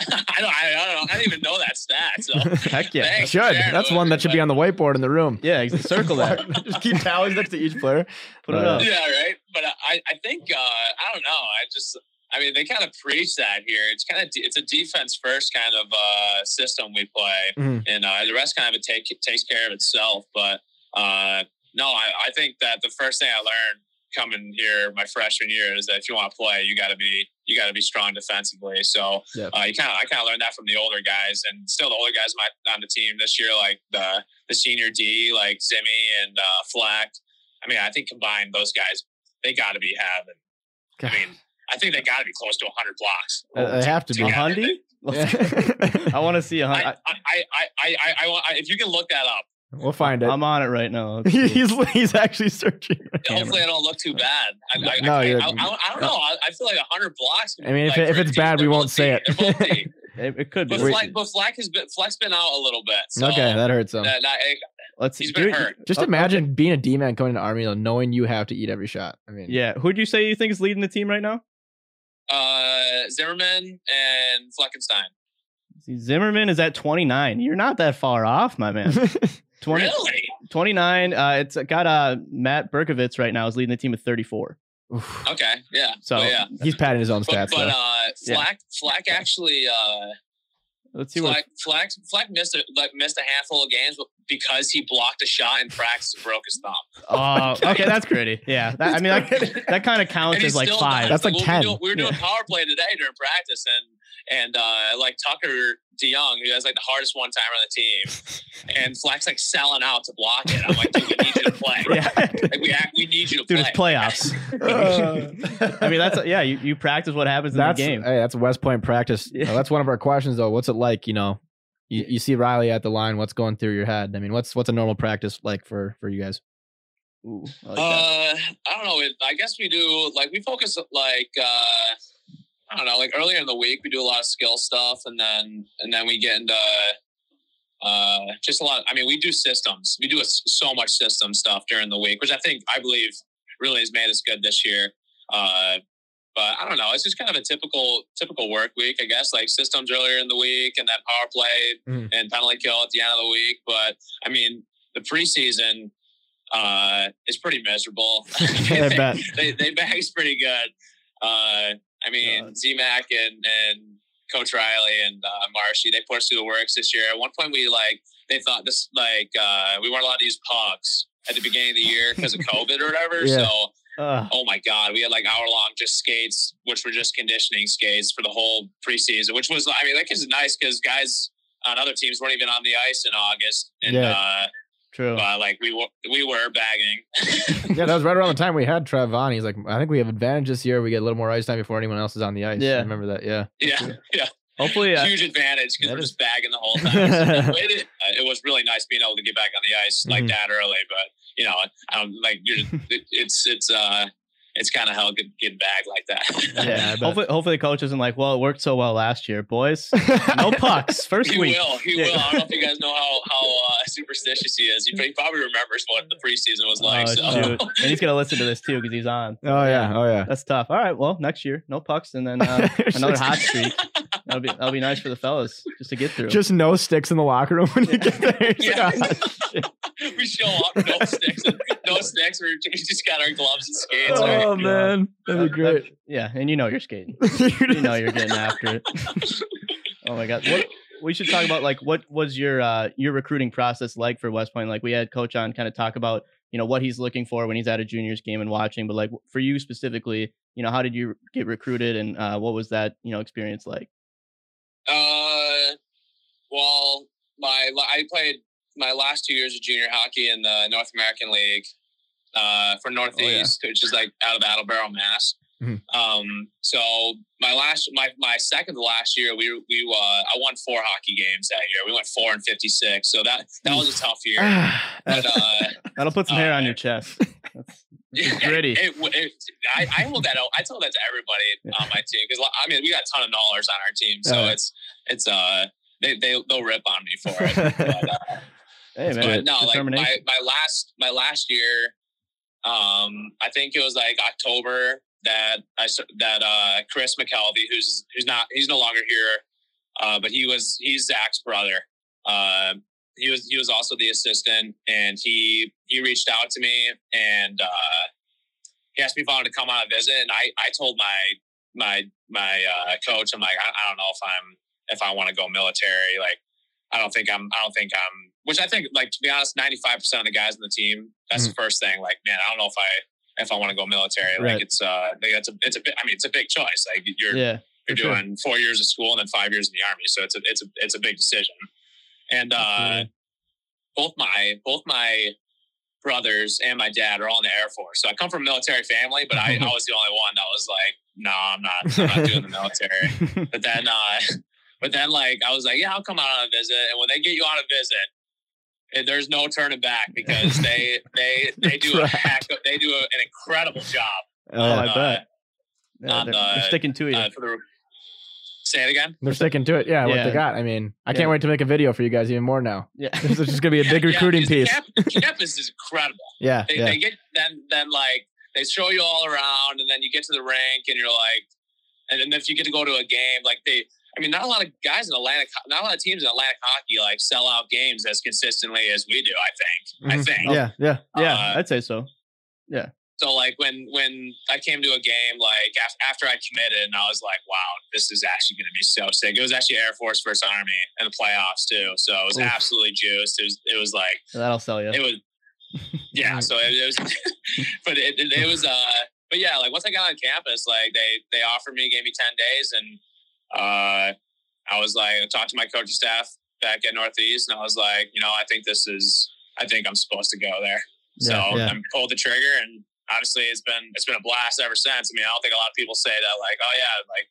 (laughs) I don't, I, I don't, I didn't even know that stat. So (laughs) Heck yeah. Thanks Should. sharing That's one that should be on the whiteboard in the room. Yeah, ex- (laughs) circle that. just keep tallies next to each player. Put it Uh, up. yeah, right. But I, I think uh, I don't know. I just, I mean, they kind of preach that here. It's kind of, it's a defense first kind of uh, system we play, Mhm. and uh, the rest kind of take takes care of itself. But uh, no, I, I think that the first thing I learned coming here my freshman year is that if you want to play, you got to be you got to be strong defensively. So Yeah. uh, you kind of I kind of learned that from the older guys, and still the older guys my, on the team this year, like the the senior D, like Zimmy and uh, Flack. I mean, I think combined those guys, they got to be having. I mean, I think they got to be close to 100 blocks. Uh, they have to be. A Yeah. hundy? Yeah. (laughs) I want to see a I, hundi. I, I, I, I, I, want- I, if you can look that up, we'll find it. I'm on it right now. (laughs) He's he's actually searching. hopefully I don't look too bad. I, I, No, I, I, you're- I, I don't know. I, I feel like 100 blocks. I mean, if like, if it's bad, we won't say deep. They're both deep. It, it could be. But Wait. Flack, but Flack has been Flack's been out a little bit. So okay, that hurts him. that, that, Let's see. he's been Dude, hurt. Just Oh, imagine being a D man going to Army, though, knowing you have to eat every shot. I mean, Yeah. Who'd you say you think is leading the team right now? Uh, Zimmerman and Fleckenstein. See, Zimmerman is at 29. You're not that far off, my man. (laughs) 20, Really? 29. Uh, it's got uh, Matt Berkovitz right now is leading the team with 34. Oof. Okay, yeah. So But yeah. he's padding his own stats. but though. uh, Yeah. Flack, Flack actually, uh, let's see what. Flack, Flack, Flack missed a, like missed a handful of games because he blocked a shot in practice and broke his thumb. Oh, (laughs) okay, that's gritty. Yeah, that, I mean (laughs) (laughs) that, that kind of counts as like still five. That's like we were 10. doing- We were doing power play today during practice, and and uh, like Tucker DeYoung, who has like the hardest one timer on the team, and Flack's like selling out to block it. I'm like, dude, we need you to (laughs) play. yeah, Like we act, we need you to dude, play. it's playoffs. (laughs) I mean that's yeah. You, you practice what happens in the game. hey, that's West Point practice. Yeah. Uh, that's one of our questions, though. What's it like? You know, you, you see Riley at the line. What's going through your head? I mean, what's what's a normal practice like for for you guys? Ooh, I like. Uh, I don't know. It, I guess we do like we focus like uh, I don't know. Like earlier in the week, we do a lot of skill stuff, and then and then we get into uh, just a lot. I mean, we do systems. We do a, so much system stuff during the week, which I think I believe really has made us good this year. Uh, but I don't know. It's just kind of a typical typical work week, I guess. Like systems earlier in the week, and then power play Mhm. and penalty kill at the end of the week. But I mean, the preseason uh, is pretty miserable. (laughs) (laughs) Bet. they they bag's pretty good. Uh, I mean, God. ZMAC and and Coach Riley and uh, Marshy, they put us through the works this year. At one point, we like they thought this like uh, we weren't allowed to use pucks at the beginning of the year because of (laughs) COVID or whatever. Yeah. So, Ugh. oh my god, we had like hour long just skates, which were just conditioning skates for the whole preseason. Which was, I mean, that is nice because guys on other teams weren't even on the ice in August, and Yeah. uh, true. but like we were we were bagging. (laughs) Yeah, that was right around the time we had Trev on. He's like, I think we have advantage this year. We get a little more ice time before anyone else is on the ice. Yeah. I remember that. Yeah. yeah, yeah. Hopefully, uh, huge advantage because we're is- just bagging the whole (laughs) time. So it, it was really nice being able to get back on the ice like Mhm. that early, but you know, I don't like you're, it, it's it's uh it's kind of hell get- getting back like that. Yeah, hopefully, hopefully, the coach isn't like, well, it worked so well last year, boys. (laughs) No pucks first He week. will. He Yeah. will. I don't know if you guys (laughs) know how how uh, superstitious he is. He, he probably remembers what the preseason was like. oh, so shoot. (laughs) and he's gonna listen to this too because he's on. Oh yeah. Oh yeah. That's tough. All right, well, next year, no pucks, and then uh, another hot streak. That'll be that'll be nice for the fellas just to get through. Just no sticks in the locker room when you get there. Yeah. (laughs) (laughs) we show up, no sticks, no sticks. We we just got our gloves and skates. right? oh man, that'd be great. that- yeah, and you know you're skating. (laughs) You know you're getting after it. Oh my god. What we should talk about like what was your uh your recruiting process like for West Point? Like we had coach on kind of talk about, you know, what he's looking for when he's at a juniors game and watching, but like for you specifically, you know, how did you get recruited and uh what was that, you know, experience like? Uh, well, my I played my last two years of junior hockey in the North American League uh, for Northeast, which is like out of Attleboro, Mass. Mhm. Um, so my last, my my second to last year, we we uh, I won four hockey games that year. We went four and fifty six, so that that was a tough year. (sighs) But uh, (laughs) That'll put some hair on your chest. Gritty. It, it, I, I hold that out. I tell that to everybody on my team because I mean we got a ton of dollars on our team, so Yeah. it's it's uh they they they'll rip on me for it. (laughs) But, uh, hey man, no, like my, my last my last year, um, I think it was like October that I that uh Chris McKelvie, who's who's not he's no longer here, uh, but he was he's Zach's brother. Uh, he was he was also the assistant, and he he reached out to me and uh, he asked me if I wanted to come on a visit, and I I told my my my uh, coach, I'm like I, I don't know if I'm if I want to go military, like. I don't think I'm. I don't think I'm. Which I think, like to be honest, ninety five percent of the guys on the team. That's the first thing. Like, man, I don't know if I if I want to go military. Like, it's uh, like it's a it's a bit. I mean, it's a big choice. Like, you're yeah. you're for sure. doing four years of school and then five years in the army. So it's a it's a it's a big decision. And uh, both my both my brothers and my dad are all in the Air Force. So I come from a military family, but I, I (laughs) was the only one that was like, no, I'm not, I'm not doing the military. (laughs) But then, uh, but then like I was like, yeah, I'll come out on a visit. And when they get you on a visit, eh, there's no turning back because they they (laughs) they do a heck of, they do a, an incredible job. Oh, I uh, bet. Yeah, on they're, they're sticking to you. Uh, for the say it again. They're sticking to it. Yeah, what they got. I mean, I Yeah. can't wait to make a video for you guys even more now. yeah. (laughs) This is just gonna be a big (laughs) Yeah, recruiting because piece. Camp, campus is incredible. (laughs) Yeah, They, yeah. they get then then like they show you all around, and then you get to the rink, and you're like, and then if you get to go to a game, like they, I mean, not a lot of guys in Atlantic, not a lot of teams in Atlantic hockey like sell out games as consistently as we do. I think. I Mhm. think. Yeah, yeah. Yeah, Uh, I'd say so. So like when when I came to a game, like af- after I committed, and I was like, wow, this is actually going to be so sick. It was actually Air Force versus Army in the playoffs too, so it was Oof. absolutely juiced. It was it was like That'll sell you. it was (laughs) yeah so it, it was (laughs) but it, it, it was uh but yeah like once i got on campus like they they offered me gave me 10 days and uh i was like i talked to my coaching staff back at northeast and i was like you know i think this is i think i'm supposed to go there so Yeah, yeah. i pulled the trigger and obviously it's been it's been a blast ever since i mean i don't think a lot of people say that like oh yeah like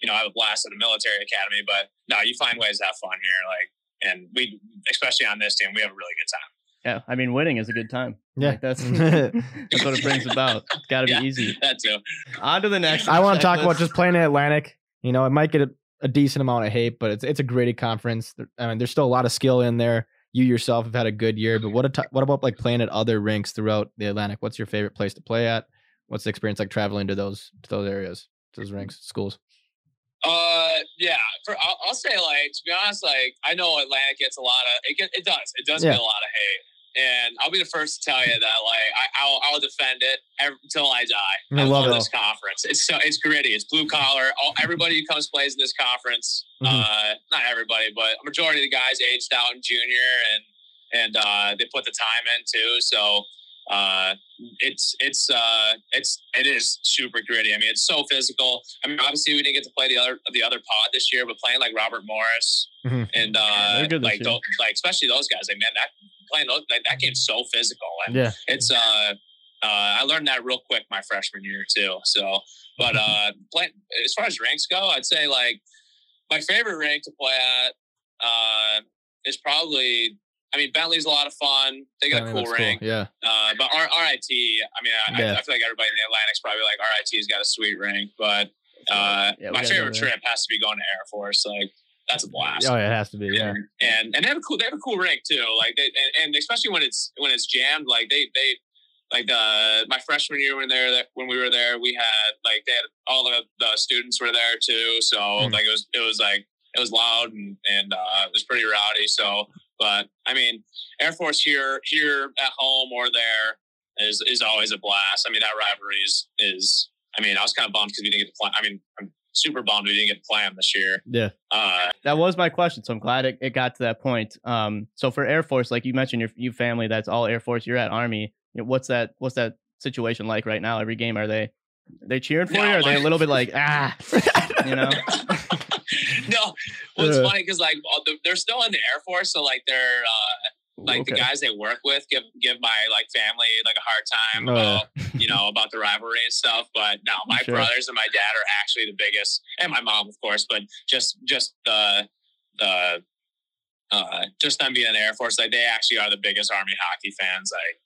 you know i have a blast at a military academy but no you find ways to have fun here like and we especially on this team we have a really good time yeah, I mean, winning is a good time. Yeah. Like, that's (laughs) (laughs) that's what it brings about. It's got to be Yeah. easy. (laughs) that too On to the next. I want to talk about just playing in Atlantic. You know, it might get a, a decent amount of hate, but it's it's a gritty conference. I mean, there's still a lot of skill in there. You yourself have had a good year, but what t- what about like playing at other rinks throughout the Atlantic? What's your favorite place to play at? What's the experience like traveling to those to those areas, to those rinks, schools? Uh, yeah. For I'll, I'll say like to be honest, like I know Atlantic gets a lot of it. Get, it does. It does Yeah. get a lot of hate, and I'll be the first to tell you that like I, I'll, I'll defend it until I die. I love it. this conference. It's so it's gritty. It's blue collar. All everybody who comes plays in this conference. Mhm. Uh, not everybody, but a majority of the guys aged out in junior and and uh, they put the time in too. So uh, it's it's uh, it's it is super gritty. I mean, it's so physical. I mean, obviously we didn't get to play the other the other pod this year, but playing like Robert Morris Mhm. and uh, They're good this like year. tho- like especially those guys. Like man, that playing those, like that game's so physical and Yeah, it's uh uh I learned that real quick my freshman year too. So but (laughs) uh play, as far as ranks go, I'd say like my favorite rank to play at uh is probably I mean Bentley's a lot of fun. They got a cool that's cool. rank. Yeah, Uh but R- RIT, I mean I, Yeah. I, I feel like everybody in the Atlantic's probably like RIT's got a sweet rank, but uh Yeah, my favorite trip has to be going to Air Force. Like that's a blast oh, yeah, it has to be. Yeah, and, and and they have a cool they have a cool rink too. Like they and, and especially when it's when it's jammed, like they they like the my freshman year when there, when we were there, we had like they had all the, the students were there too. So Mm. like it was it was like it was loud and and uh, it was pretty rowdy. So, but I mean, Air Force here here at home or there is is always a blast. I mean, that rivalry is is. I mean, I was kind of bummed because we didn't get to play. I mean, I'm super bummed we didn't get to play them this year. Yeah. Uh, That was my question, so I'm glad it, it got to that point. Um, so for Air Force, like you mentioned, your you family that's all Air Force. You're at Army. You know, what's that? What's that situation like right now? Every game, are they they cheering for No, you? Or are they a little bit (laughs) like ah, (laughs) you know? (laughs) (laughs) no, well, it's funny because like the- they're still in the Air Force, so like they're uh, like the guys they work with give give my like family like a hard time Oh, about you know about the rivalry and stuff. But no, (laughs) my Sure. brothers and my dad are actually the biggest, and my mom of course. But just just the the uh, just them being in the Air Force, like they actually are the biggest Army hockey fans. Like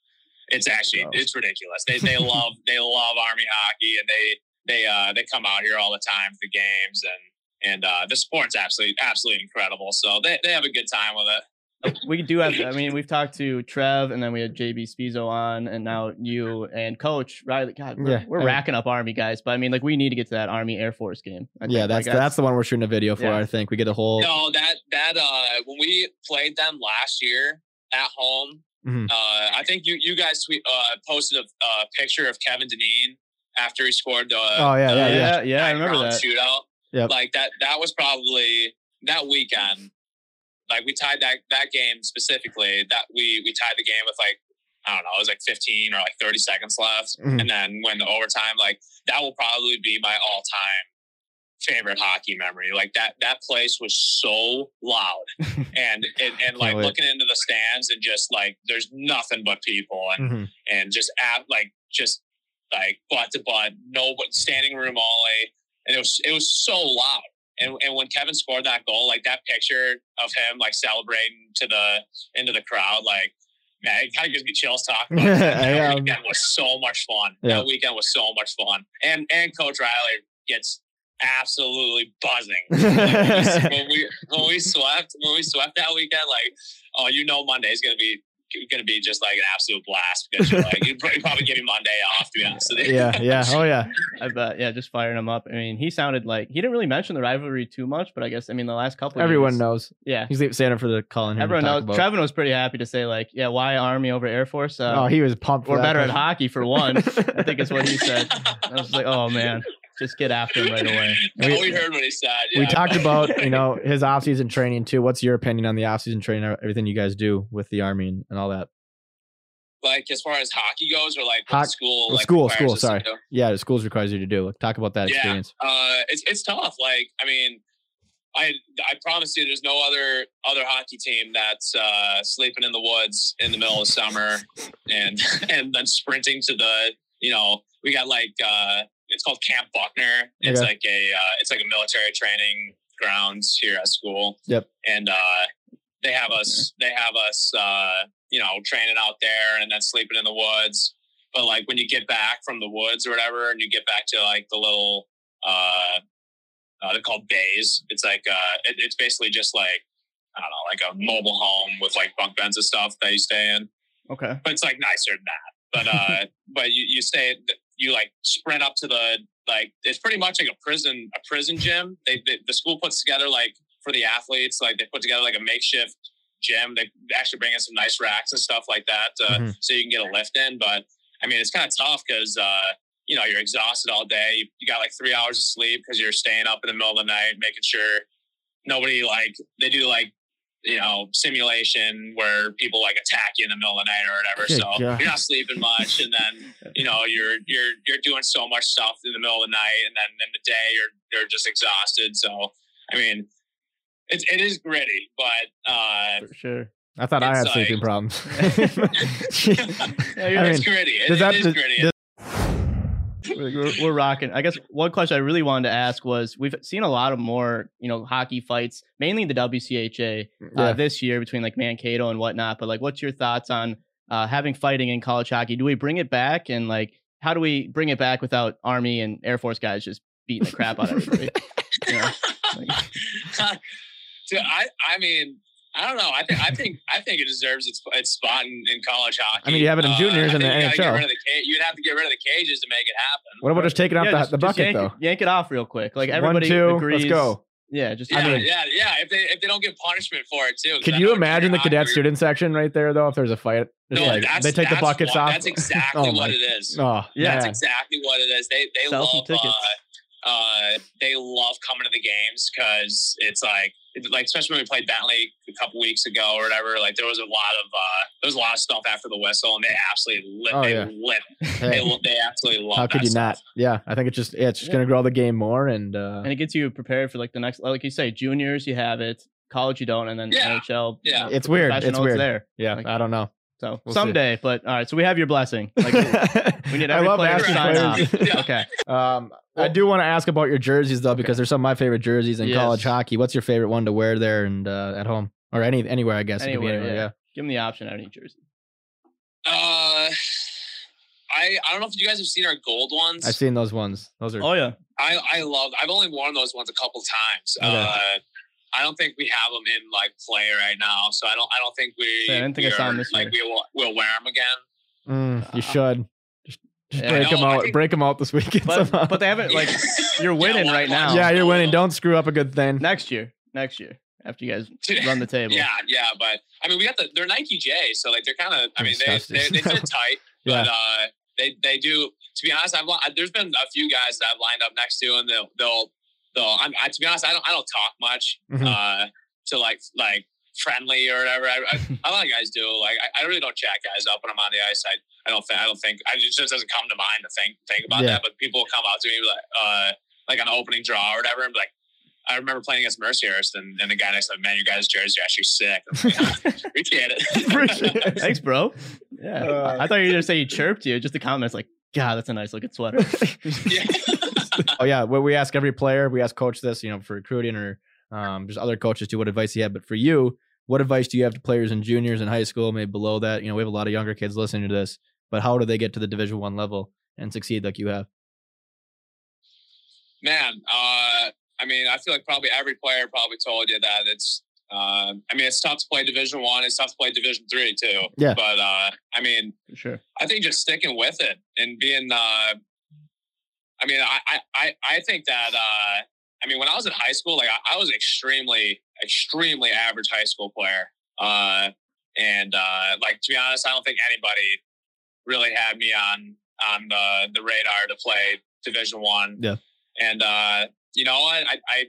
it's actually Wow. it's ridiculous. They they (laughs) love they love Army hockey, and they they uh they come out here all the time for games and and uh the sport's absolutely absolutely incredible. So they, they have a good time with it. we do have. I mean, we've talked to Trev, and then we had JB Spizo on, and now you and Coach Riley. God, we're, Yeah, we're I- racking up Army guys, but I mean, like we need to get to that Army Air Force game. I yeah, think. that's Like, that's the one we're shooting a video for. Yeah. I think we get a whole. No, that that uh when we played them last year at home, Mhm. uh I think you you guys tweet, uh posted a uh, picture of Kevin Deneen after he scored the Oh, yeah, the yeah, yeah. Yeah, I remember nine-round that. shootout. Yep. Like that that was probably that weekend. Like we tied that that game specifically. That we we tied the game with like I don't know, it was like 15 or like 30 seconds left. Mhm. And then when the overtime, like that will probably be my all time favorite hockey memory. Like that that place was so loud. (laughs) and and, and like wait. looking into the stands and just like there's nothing but people and Mhm. and just at like just like butt to butt, no but standing room only. And it was it was so loud. And and when Kevin scored that goal, like that picture of him like celebrating to the into the crowd, like man, it kind of gives me chills (laughs) talking about. That weekend was so much fun. Yeah. That weekend was so much fun. And and Coach Riley gets absolutely buzzing (laughs) when we when we swept when we swept that weekend, like oh, you know, Monday's gonna be gonna be just like an absolute blast because you're like you probably give you Monday off to be honest with you. yeah, yeah, oh yeah. (laughs) I bet. Yeah, just firing him up. I mean, he sounded like he didn't really mention the rivalry too much, but I guess I mean the last couple. Everyone years, knows. Yeah, He's saying it for the calling. everyone knows. Trevin was pretty happy to say like, yeah, why Army over Air Force? Uh, oh, he was pumped. for we're that better at hockey for one. I think it's what he said. I was like, oh man, just get after him right away. (laughs) No, We- we, heard what he said. We talked about you know (laughs) his off-season training too. What's your opinion on the off-season training? Everything you guys do with the army and, and all that. like as far as hockey goes, or like what Hoc- school, well, like school, school, us to sorry. Yeah, the schools requires you to do. Like, talk about that Yeah. experience. Uh, it's it's tough. Like I mean, I I promise you, there's no other other hockey team that's uh, sleeping in the woods in the middle of summer and (laughs) and then sprinting to the you know we got like uh, it's called Camp Buckner. It's Okay. like a uh, it's like a military training grounds here at school. Yep. And uh, they have us they have us uh, you know training out there and then sleeping in the woods. But like when you get back from the woods or whatever, and you get back to like the little uh, uh they're called bays. It's like uh, it, it's basically just like I don't know, like a mobile home with like bunk beds and stuff that you stay in. Okay. But it's like nicer than that. But uh, (laughs) but you you stay you like sprint up to the like it's pretty much like a prison a prison gym. They, they the school puts together like for the athletes like they put together like a makeshift gym. They actually bring in some nice racks and stuff like that uh, Mhm. so you can get a lift in. But I mean, it's kind of tough because uh, you know you're exhausted all day. You, you got like three hours of sleep because you're staying up in the middle of the night, making sure nobody like they do like you know simulation where people like attack you in the middle of the night or whatever. Good so God. you're not sleeping much, and then (laughs) you know you're you're you're doing so much stuff in the middle of the night, and then in the day you're you're just exhausted. So I mean. It's, it is gritty, but uh, For sure. I thought I had like- sleeping problems. (laughs) (laughs) Yeah, I it's mean, gritty. It, does that- it is does- gritty. does- (laughs) we're, we're- rocking. I guess one question I really wanted to ask was we've seen a lot of more, you know, hockey fights, mainly the WCHA uh, Yeah. this year between like Mankato and whatnot. But like, what's your thoughts on uh, having fighting in college hockey? Do we bring it back? And like, how do we bring it back without Army and Air Force guys just beating the crap out of everybody? (laughs) You know, like- (laughs) Dude, I I mean, I don't know. I think I think I think it deserves its its spot in, in college hockey. I mean, you have it in juniors I and the think you gotta get NHL. rid of the ca- You'd have to get rid of the cages to make it happen. What about just taking out Yeah, the, just- the bucket yank though? Yank it off real quick. Like One, two, agrees. let's go. Yeah, just Yeah, I mean- yeah, yeah. If they if they don't get punishment for it too. 'cause Could I you imagine the cadet hockey- student section right there though? If there's a fight, No, like, that's, they take the buckets what- off. That's exactly Oh what it is. Oh, Yeah. That's exactly what it is. They they Sell love uh, uh, they love coming to the games because it's like it's like especially when we played Bentley a couple weeks ago or whatever. Like there was a lot of uh, there was a lot of stuff after the whistle, and they absolutely lit. Oh, they yeah. lit. (laughs) They, Hey, they absolutely love. how could you stuff. not? Yeah, I think it's just yeah, it's just Yeah. gonna grow the game more and uh, and it gets you prepared for like the next. Like you say, juniors you have it, college you don't, and then Yeah. NHL. Yeah. It's weird. It's professional, weird. there. yeah, like- I don't know. So We'll see. someday, but all right. So we have your blessing. Like, (laughs) we need I love player to sign players. off. Okay. Um, I do want to ask about your jerseys though, because they're some of my favorite jerseys in Yes. college hockey. What's your favorite one to wear there and uh, at home or any anywhere? I guess It could be Anywhere, yeah. Give them the option at any jersey. Uh, I I don't know if you guys have seen our gold ones. I've seen those ones. Those are Oh yeah. I I love. I've only worn those ones a couple times. Okay. Uh, I don't think we have them in like play right now, so I don't. I don't think we. Yeah, I didn't think we I saw 'em are- this Like we will, we'll wear them again. Mm, you should just, just Yeah. break know, them out. think- break them out this weekend. But but they haven't like (laughs) you're winning why- right why- now. yeah, you're winning. Don't screw up a good thing. Next year. Next year. After you guys (laughs) run the table. Yeah, yeah, but I mean, we got the they're Nike J, so like they're kind of. I mean, they, Disgusting. they they fit (laughs) tight, but Yeah. uh, they they do. To be honest, I've li- there's been a few guys that I've lined up next to, and they'll they'll they'll. I'm, I, to be honest, I don't I don't talk much Mhm. uh to like like friendly or whatever. I, I, (laughs) a lot of guys do. Like I, I really don't chat guys up when I'm on the ice. I I don't think I don't think I, it just doesn't come to mind to think think about Yeah. that. But people will come out to me like uh like on an opening draw or whatever, and be like. I remember playing against Mercyhurst, and, and the guy next to me, man, you guys' jerseys are actually sick. I'm like, (laughs) Appreciate it. (laughs) Appreciate it. Thanks, bro. Yeah. Uh, I thought you were gonna say he chirped you. Just the comments like, God, that's a nice looking sweater. yeah. (laughs) oh yeah, well, we ask every player. We ask coach this, you know, for recruiting or um, just other coaches too. What advice you have? But for you, what advice do you have to players and juniors in high school, maybe below that? You know, we have a lot of younger kids listening to this, but how do they get to the Division One level and succeed like you have? Man, uh, I mean, I feel like probably every player probably told you that it's. Uh, I mean, it's tough to play Division One. It's tough to play Division Three too. Yeah. But uh, I mean, For sure. I think just sticking with it and being. Uh, I mean, I, I, I, think that. Uh, I mean, when I was in high school, like I, I was extremely, extremely average high school player. Uh, and uh, like to be honest, I don't think anybody really had me on on the the radar to play Division One. Yeah. And uh, you know what? I, I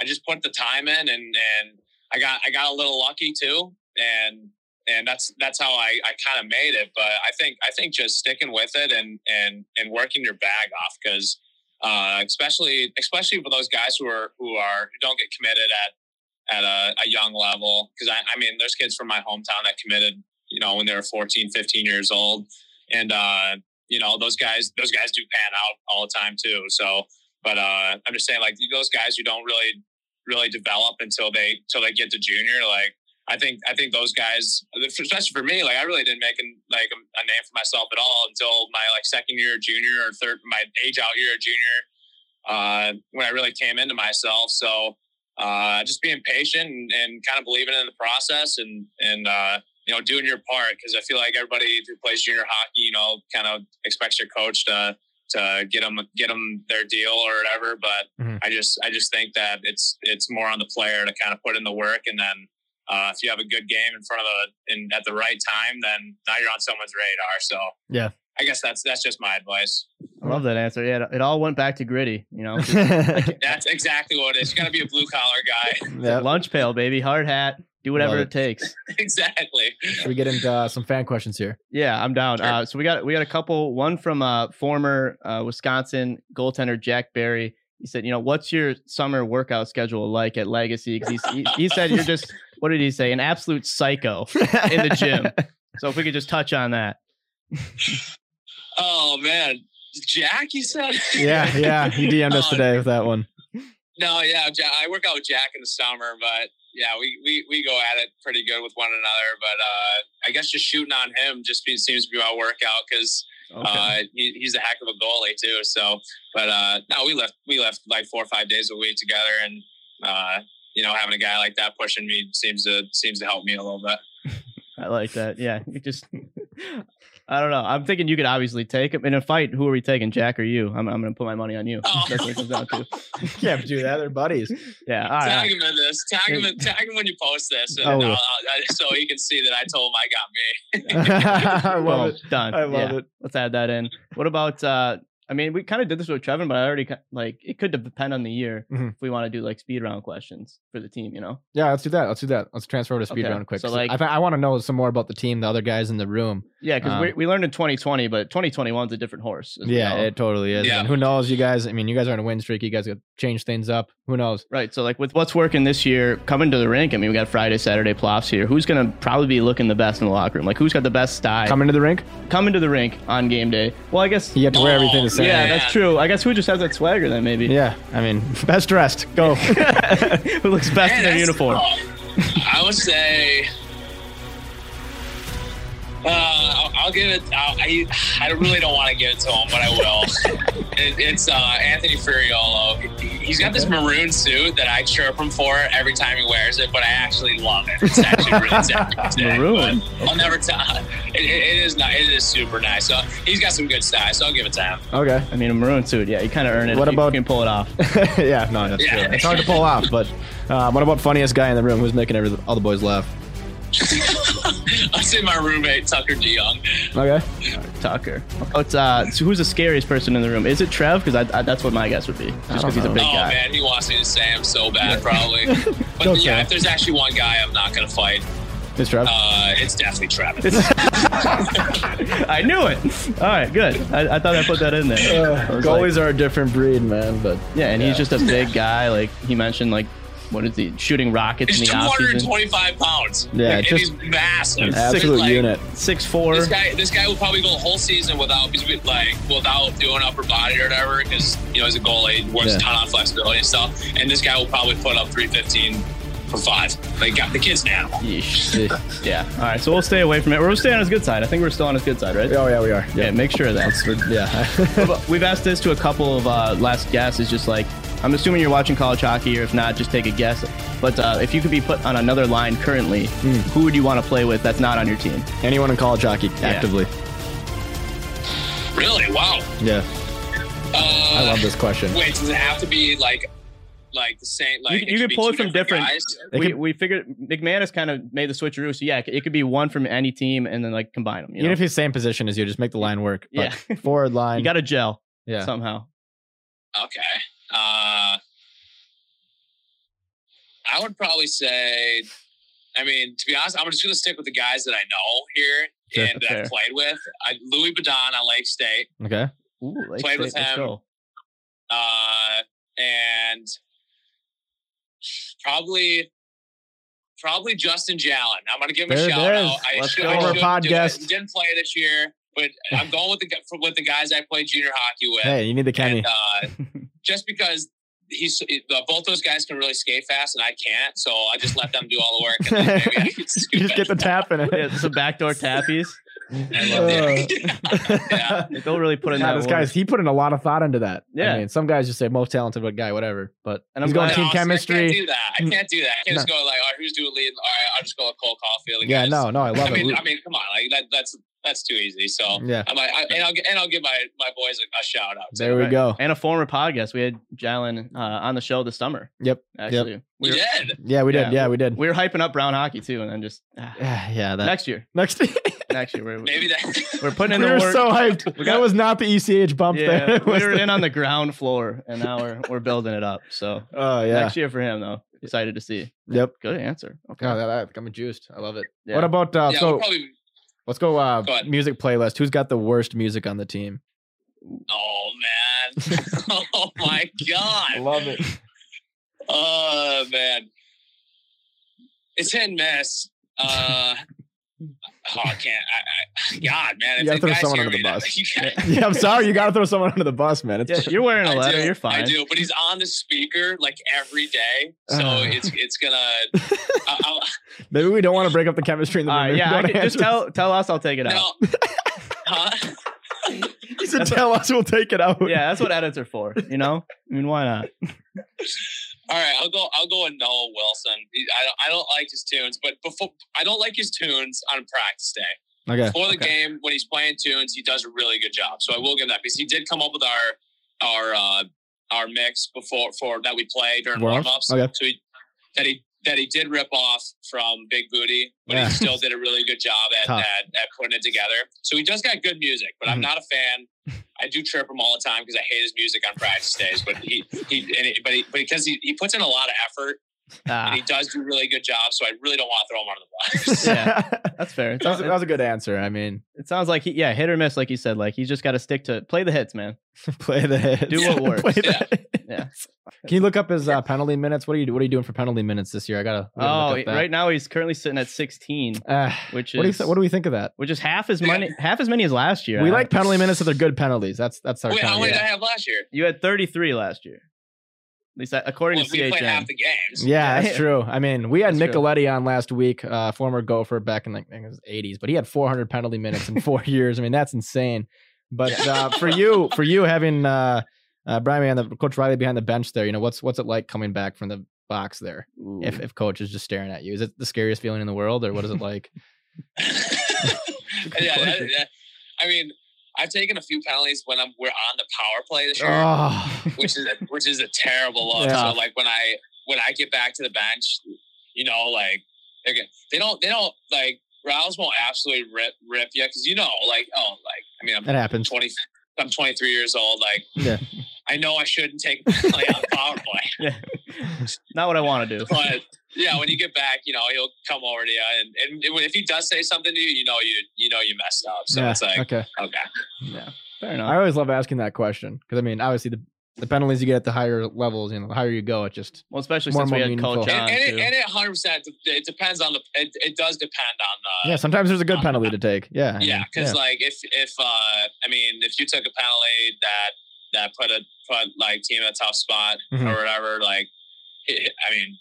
I just put the time in, and and I got I got a little lucky too, and and that's that's how I, I kind of made it. But I think I think just sticking with it and and and working your bag off because uh, especially especially for those guys who are who are who don't get committed at at a, a young level because I, I mean there's kids from my hometown that committed you know when they were 14 15 years old and uh, you know those guys those guys do pan out all the time too so but uh, I'm just saying like those guys who don't really really develop until they until they get to junior like I think I think those guys, especially for me, like I really didn't make an, like a, name for myself at all until my like second year junior or third my age out year junior, uh, when I really came into myself. So uh, just being patient and, and kind of believing in the process and and uh, you know doing your part because I feel like everybody who plays junior hockey, you know, kind of expects your coach to to get them get them their deal or whatever. But Mhm. I just I just think that it's it's more on the player to kind of put in the work and then uh, if you have a good game in front of a in at the right time, then now you're on someone's radar. So Yeah. I guess that's that's just my advice. I love that answer. Yeah, it- it all went back to gritty. You know, (laughs) That's exactly what it is. You got to be a blue collar guy. (laughs) yeah. lunch pail, baby, hard hat, do whatever Love it takes. (laughs) exactly. Should we get into uh, some fan questions here? Yeah, I'm down. Sure. Uh, so we got we got a couple. One from uh, former uh, Wisconsin goaltender Jack Berry. He said, you know, what's your summer workout schedule like at Legacy? 'Cause he's, he, he said you're just what did he say? An absolute psycho in the gym. So if we could just touch on that. (laughs) Oh man, Jack, you said? yeah, yeah. He DM'd us Oh, today with that one. No, yeah, Ja- I work out with Jack in the summer, but yeah, we, we, we go at it pretty good with one another. But uh, I guess just shooting on him just be, seems to be my workout because Okay. uh, he, he's a heck of a goalie too. So, but uh, no, we left we left like four or five days a week together, and uh, you know, having a guy like that pushing me seems to seems to help me a little bit. (laughs) I like that. Yeah, you just. (laughs) I don't know. I'm thinking you could obviously take him in a fight. Who are we taking, Jack or you? I'm, I'm going to put my money on you. Oh. That's what it comes down to. (laughs) You can't do that. They're buddies. Yeah. All right. all tag right. him in this. Tag him. In, tag him when you post this, and I I'll. I'll, so he can see that I told him I got me. I love Boom, it. Done. I love Yeah, it. Let's add that in. What about? uh I mean, we kind of did this with Trevin, but I already like it could depend on the year Mhm. if we want to do like speed round questions for the team. You know. Yeah, let's do that. Let's do that. Let's transfer to speed Okay, round quick. so, like- I, I want to know some more about the team, the other guys in the room. Yeah, because Um, we, we learned in 2020, but 2021 is a different horse. Yeah, know. it totally is. Yeah. And who knows, you guys? I mean, you guys are on a win streak. You guys got change things up. Who knows? Right. So, like with what's working this year, coming to the rink. I mean, we got Friday, Saturday plops here. Who's gonna probably be looking the best in the locker room? Like, who's got the best style? Coming to the rink, coming to the rink on game day. Well, I guess. you have to wear Oh, everything the same. yeah, man. that's true. I guess who just has that swagger then? Maybe. Yeah, I mean, (laughs) best dressed. Go. (laughs) who looks best in their uniform? tough. I would say. Uh, I'll, I'll give it. I'll, I I really don't want to give it to him, but I will. (laughs) it, it's uh, Anthony Furiolo. He- He's got this maroon suit that I chirp him for every time he wears it, but I actually love it. It's actually really it's actually sick, Maroon. but I'll never tell. It, it, it is not. It is super nice. So he's got some good style. So I'll give it to him. okay. I mean, a maroon suit. Yeah, you kind of earn it. What if you can pull it off? (laughs) yeah, no, that's Yeah. true. It's hard to pull off, but uh, what about funniest guy in the room? Who's making every, all the boys laugh? (laughs) I'd say my roommate Tucker DeYoung. Okay. Tucker. It's uh, so who's the scariest person in the room? Is it Trev? Because I, I, that's what my guess would be. Just because he's a know. big oh guy. man, he wants me to say him so bad, probably. Go, (laughs) But yeah, Trev. if there's actually one guy I'm not gonna fight, It's Trev. uh, it's definitely Travis. (laughs) I knew it. All right, good. I, I thought I put that in there. I was like- Goalies are a different breed, man. But yeah, and he's just a big guy. Like he mentioned, like what is he shooting rockets He's in the offseason? 225 pounds. Yeah, and just he's massive. an absolute Like, unit. Six four. This guy, this guy will probably go the whole season without, like, without doing upper body or whatever, because you know he's a goalie, he works Yeah. a ton on flexibility and stuff. And this guy will probably put up 315 for five. Like, got the kid's now (laughs) yeah. All right, so we'll stay away from it. We're staying on his good side. I think we're still on his good side, right? Oh yeah, we are. Yeah, make sure of that. yeah. We've asked this to a couple of uh, last guests. Is just like I'm assuming you're watching college hockey, or if not, just take a guess. But uh, if you could be put on another line currently, who would you want to play with that's not on your team? Anyone in college hockey actively? Really? Wow. Yeah. Uh, I love this question. Wait, does it have to be like, like the same? Like you you could pull it from different. guys? We, could- we figured McManus kind of made the switcheroo, so yeah, it could be one from any team and then like combine them. You, Even know? if he's same position as you, just make the line work. But Yeah. (laughs) forward line. you got to gel yeah. somehow. Okay. Uh, I would probably say, I mean, to be honest, I'm just going to stick with the guys that I know here Sure, and that. I've played with. I, Louis Boudon on Lake State, Okay. Ooh, Lake Played with State, let's him. uh, and probably. Probably Justin Jalen. I'm gonna give him There a shout out. I Let's should, go. I Our should pod do guest. it. He didn't play this year, but I'm going with the with the guys I played junior hockey with. Hey, you need the Kenny. And, uh, (laughs) just because he's uh, both those guys can really skate fast and I can't, so I just let them do all the work. And then maybe I can (laughs) you just get the tap in it. Yeah, some backdoor tappies. Uh, (laughs) yeah. They'll really put in God, that this work. guy's he put in a lot of thought into that. Yeah. I mean, some guys just say most talented but guy, whatever. But And I'm going glad- team No, see, I chemistry. can't do that. I can't do that. I can't just go like, all right, who's doing lead? All right, I'll just go with Cole Caufield. Yeah, guys. no, no, I love I mean, it. I mean, come on, like that, that's that's too easy. So Yeah. I might, I, and I'll and I'll give my my boys a, a shout out. There we Right. go. And a former podcast. We had Jalen uh, on the show this summer. Yep. Actually, We we, were, did. Yeah, we did. Yeah. Yeah, we did. we were hyping up Brown hockey too, and then just ah, (sighs) Yeah, yeah. That next year, next. (laughs) next year we're Maybe that. (laughs) we're putting in (laughs) we the were work. so hyped. We that was not the ECH bump yeah, there. We was were the- in on the ground floor, and now we're we're building it up. So Oh yeah. next year for him though. Excited to see. Yep. Good answer. Okay. Oh, that, that coming juiced. I love it. Yeah. What about uh, yeah, so we'll probably. Let's go uh Go music playlist. Who's got the worst music on the team? Oh man. (laughs) oh my god. I (laughs) love it. Oh man, it's hit and miss. Uh, oh, I can't. I, I, God, man, You gotta throw someone under the bus. you got- (laughs) Yeah, I'm sorry. You got to throw someone under the bus, man. It's Yeah, you're wearing a letter. You're fine. I do, but he's on the speaker like every day, so Uh. it's it's gonna. (laughs) I, I'll, maybe we don't want to break up the chemistry in the All room. right, yeah, I Don't can, just tell tell us. I'll take it out. (laughs) huh? He said, "Tell us, we'll take it out." Yeah, that's what edits are for. You know, I mean, why not? All right, I'll go. I'll go with Noah Wilson. I don't. I don't like his tunes, but before I don't like his tunes on practice day. Okay. Before the okay. game, when he's playing tunes, he does a really good job. So I will give him that because he did come up with our our uh, our mix before for that we play during Warm-ups? Okay. So he, that he that he did rip off from Big Booty, but Yeah. he still did a really good job at, at at putting it together. So he does got good music, but Mhm. I'm not a fan. I do trip him all the time because I hate his music on practice days. But he he he, but he, but because he, he puts in a lot of effort and Ah, he does do a really good job. So I really don't want to throw him under the bus. (laughs) Yeah. (laughs) that's fair. It that, was, sounds, that was a good answer. I mean, it sounds like he, yeah, hit or miss, like you said. Like he's just got to stick to play the hits, man. (laughs) play the hits. Do what works. Play the Yeah. hits. Yeah. Can you look up his uh, penalty minutes? What are you What are you doing for penalty minutes this year? I gotta. I gotta Oh, look up that. right now he's currently sitting at 16, Uh, (sighs) which what do you th- What do we think of that? which is half as many half as many as last year. We I- like penalty minutes if they're good penalties. That's that's our Wait, kind how of- many did I have last year? You had 33 last year. At least according Well, to we played half the games. Yeah, that's true. I mean, we had That's true. On last week, uh, former Gopher back in like I think it was 80s, but he had 400 penalty minutes in four (laughs) years. I mean, that's insane. But uh, for you, for you having uh, uh, Brian behind the coach Riley behind the bench there, you know, what's what's it like coming back from the box there? Ooh. If if coach is just staring at you, is it the scariest feeling in the world, or what is it like? (laughs) yeah, that- that- I mean, I've taken a few penalties when I'm we're on the power play this year, oh, which is a, (laughs) which is a terrible look. Yeah. So like when I when I get back to the bench, you know, like they don't they don't like Rouse won't absolutely rip rip you because you know, like oh, like I mean, I'm that happens. 20, I'm 23 years old. Like Yeah. I know I shouldn't take a penalty on power play, (laughs) yeah. Not what I want to do. but yeah, when you get back, you know, he'll come over to you, and, and if he does say something to you, you know, you you know you messed up. So yeah, it's like okay. okay. Yeah. Fair enough. I always love asking that question because I mean, obviously the the penalties you get at the higher levels, you know, the higher you go, it just Well, especially More since we more had Coach meaningful. on. and, and, too. it, and it 100 percent it depends on the it, it does depend on the yeah. Sometimes there's a good penalty to take. Yeah, I yeah mean, because like if if uh i mean if you took a penalty that that put a put like team in a tough spot Mhm. or whatever like it, i mean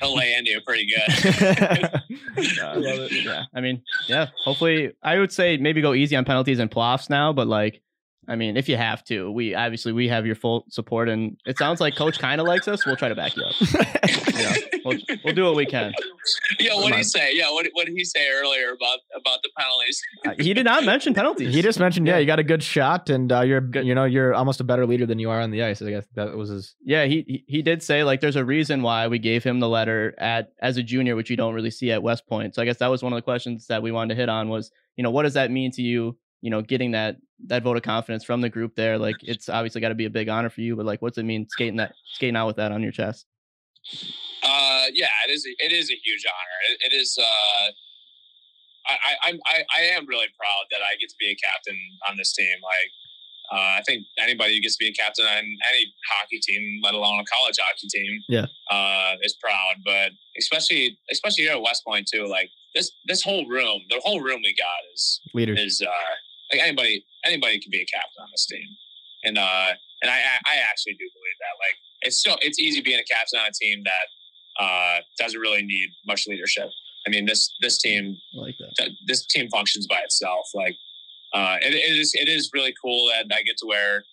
he'll lay into you pretty good Yeah, (laughs) I (laughs) love it. Yeah. I mean, yeah. Hopefully, I would say maybe go easy on penalties and playoffs now, but like, I mean, if you have to, we obviously we have your full support, and it sounds like Coach kind of likes us. We'll try to back you up. (laughs) Yeah, we'll, we'll do what we can. yeah what did he say yeah what, what did he say earlier about about the penalties Uh, he did not mention penalties. he just mentioned, yeah, Yeah. you got a good shot, and uh, you're, Good. you know, you're almost a better leader than you are on the ice. I guess that was his. yeah, he he- he did say like there's a reason why we gave him the letter at as a junior, which you don't really see at West Point. So I guess that was one of the questions that we wanted to hit on was you know what does that mean to you? You know, getting that that vote of confidence from the group there, like it's obviously got to be a big honor for you. But like, what's it mean skating that skating out with that on your chest? uh yeah it is a, it is a huge honor it, it is uh I, I I'm I, I am really proud that I get to be a captain on this team. Like uh, I think anybody who gets to be a captain on any hockey team, let alone a college hockey team, Yeah. uh, is proud. But especially especially here at West Point too, like this this whole room, the whole room we got is Leaders. is uh, like anybody anybody can be a captain on this team, and uh, and I I actually do believe that. Like it's so it's easy being a captain on a team that uh, doesn't really need much leadership. I mean this this team I like that. th- this team functions by itself. Like uh, it, it is it is really cool that I get to wear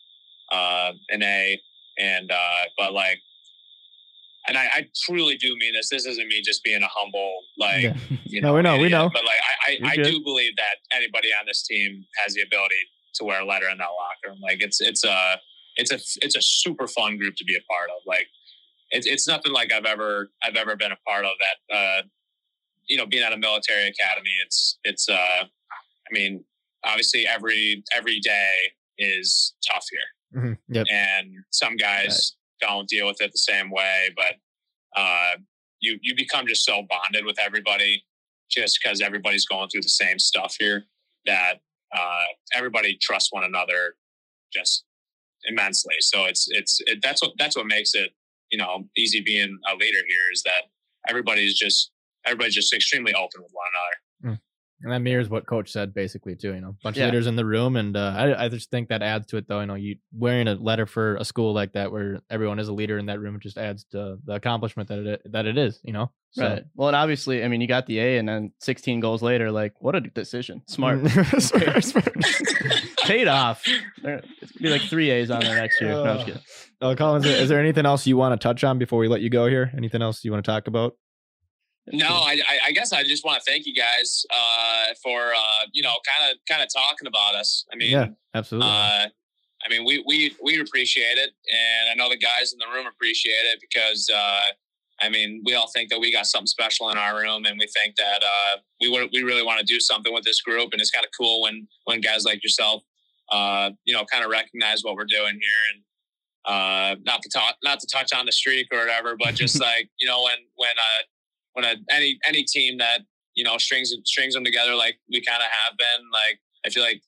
uh, an A, and uh, but like. And I, I truly do mean this. This isn't me just being a humble, like Yeah. you (laughs) No, we know, we know. But like, I, I, I do believe that anybody on this team has the ability to wear a letter in that locker room. Like, it's it's a it's a it's a super fun group to be a part of. Like, it's it's nothing like I've ever I've ever been a part of. That uh, you know, being at a military academy, it's it's uh, I mean, obviously every every day is tough here Mhm. Yep. and some guys don't deal with it the same way but uh, you you become just so bonded with everybody just because everybody's going through the same stuff here that uh, everybody trusts one another just immensely. So it's it's it, that's what that's what makes it you know easy being a leader here is that everybody's just everybody's just extremely open with one another And that mirrors what coach said basically too. You know, bunch Yeah. of leaders in the room, and uh, I, I just think that adds to it though. You know, you wearing a letter for a school like that where everyone is a leader in that room, it just adds to the accomplishment that it that it is. You know, so. Right. Well, and obviously, I mean, you got the A, and then 16 goals later, like, what a decision. Smart. (laughs) Smart, smart. (laughs) Paid off. There, it's gonna be like three A's on there next year. No, I'm just kidding. Oh, Colin, is there, is there anything else you want to touch on before we let you go here? Anything else you want to talk about? No, I, I- I guess I just want to thank you guys uh, for uh, you know kind of kind of talking about us. I mean, yeah, absolutely. uh, I mean we we we appreciate it, and I know the guys in the room appreciate it because uh, I mean we all think that we got something special in our room, and we think that uh, we would we really want to do something with this group, and it's kind of cool when when guys like yourself, uh, you know, kind of recognize what we're doing here and. Uh, not to talk, not to touch on the streak or whatever, but just (laughs) like you know, when when uh, when a, any any team that you know strings strings them together like we kind of have been like i feel like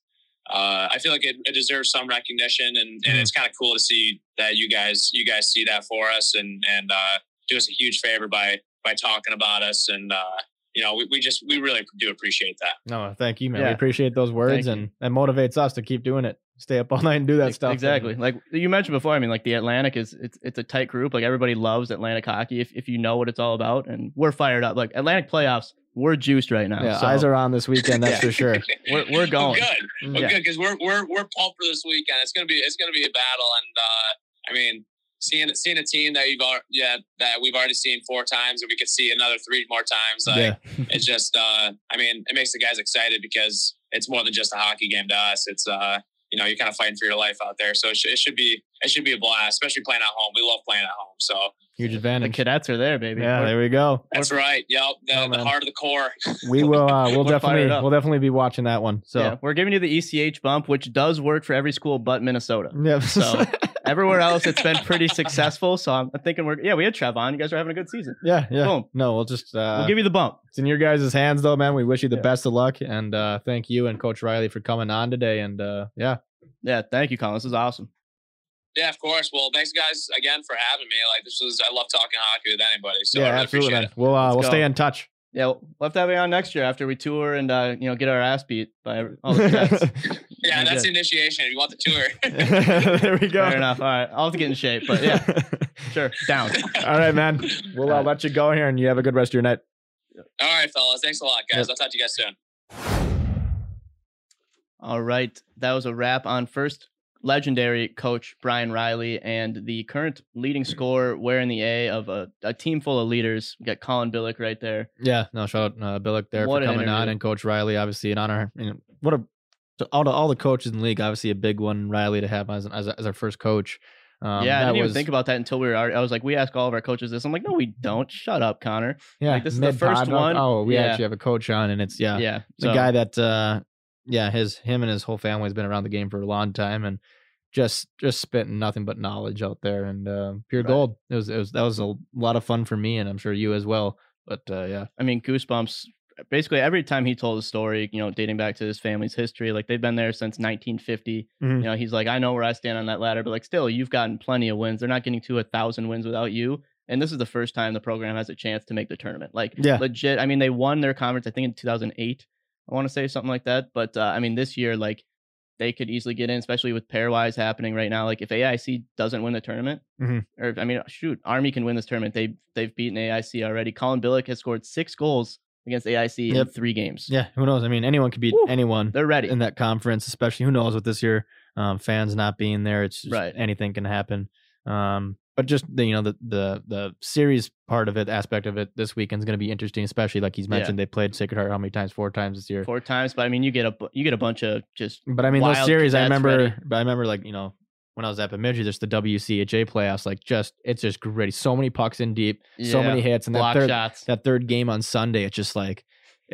uh, i feel like it, it deserves some recognition and, and it's kind of cool to see that you guys you guys see that for us and and uh, do us a huge favor by by talking about us and uh, you know we, we just we really do appreciate that no, thank you, man. We appreciate those words, you. and that motivates us to keep doing it. Stay up all (laughs) night and do that Ex- stuff. Exactly. Like you mentioned before, I mean, like the Atlantic is it's it's a tight group. Like everybody loves Atlantic hockey if, if you know what it's all about, and we're fired up. Like Atlantic playoffs, we're juiced right now. Yeah, so eyes are on this weekend. That's (laughs) Yeah. for sure. we're we're going. good Well, Yeah. good because we're we're we're pumped for this weekend. It's gonna be it's gonna be a battle, and uh, I mean, seeing seeing a team that you've al- yeah that we've already seen four times, and we could see another three more times. Like, yeah, (laughs) it's just uh, I mean, it makes the guys excited because it's more than just a hockey game to us. It's uh, you know, you're kind of fighting for your life out there, so it, sh- it should be it should be a blast, especially playing at home. We love playing at home, so huge advantage. The cadets are there, baby. Yeah, We're- there we go. that's right. Yep, the, Oh, the heart of the core. (laughs) We will. Uh, we'll We're definitely. We'll definitely be watching that one. So. yeah, we're giving you the ECH bump, which does work for every school but Minnesota. Yep. So- (laughs) Everywhere else, it's been pretty successful. So I'm thinking we're yeah, we had Trevon. You guys are having a good season. yeah, yeah. Boom. No, we'll just. Uh, We'll give you the bump. it's in your guys' hands, though, man. We wish you the Yeah. best of luck, and uh, thank you and Coach Riley for coming on today. And uh, yeah, Yeah, thank you, Colin. This is awesome. Yeah, of course. Well, thanks guys again for having me. Like this was I love talking hockey with anybody, so I yeah, really absolutely, appreciate man. it. We'll uh, Let's we'll go. stay in touch. Yeah, we'll we'll have to have you on next year after we tour and uh, you know get our ass beat by all the cadets. (laughs) Yeah, that's the good. initiation. If you want the tour. (laughs) there we go. Fair enough. All right, I'll have to get in shape, but yeah, (laughs) sure, down. (laughs) All right, man. We'll uh, let you go here, and you have a good rest of your night. All right, fellas. Thanks a lot, guys. Yep. I'll talk to you guys soon. All right, that was a wrap on first legendary coach Brian Riley and the current leading scorer wearing the A of a, a team full of leaders. We got Colin Bilek right there. Yeah, no, shout out uh, Bilek there What for an coming on, and Coach Riley, obviously an honor. You know, what a to all the all the coaches in the league, obviously a big one, Riley to have as as, as our first coach. Um, yeah, I didn't even think about that until we were. I was like, we ask all of our coaches this. I'm like, no, we don't. Shut up, Connor. Yeah, like, this is the first like, one. Oh, we Yeah. actually have a coach on, and it's yeah, Yeah, the so- guy that uh, yeah, his him and his whole family's been around the game for a long time, and just just spitting nothing but knowledge out there, and uh, pure Right. gold. It was it was that was a lot of fun for me, and I'm sure you as well. But uh, yeah, I mean, goosebumps. Basically, every time he told a story, you know, dating back to his family's history, like they've been there since 1950. Mhm. You know, he's like, I know where I stand on that ladder, but like, still, you've gotten plenty of wins. They're not getting to a thousand wins without you. And this is the first time the program has a chance to make the tournament. Like, Yeah. legit. I mean, they won their conference, I think, in 2008. I want to say something like that. But uh, I mean, this year, like, they could easily get in, especially with pairwise happening right now. Like, if AIC doesn't win the tournament, Mhm. or I mean, shoot, Army can win this tournament. They they've beaten AIC already. Colin Bilek has scored six goals against AIC in Yep. three games. yeah, who knows? I mean, anyone could beat Woo, anyone. They're ready. in that conference, especially who knows with this year um, fans not being there. It's just Right. anything can happen. Um, but just the you know the the the series part of it, aspect of it, this weekend's going to be interesting, especially like he's Yeah. mentioned. They played Sacred Heart how many times? Four times this year. Four times, but I mean, you get a you get a bunch of just But I mean, those series, I remember. ready. But I remember like you know when I was at Bemidji, just the WCHA playoffs, like just it's just gritty. So many pucks in deep, so many hits, and that third shots. that third game on Sunday, it's just like.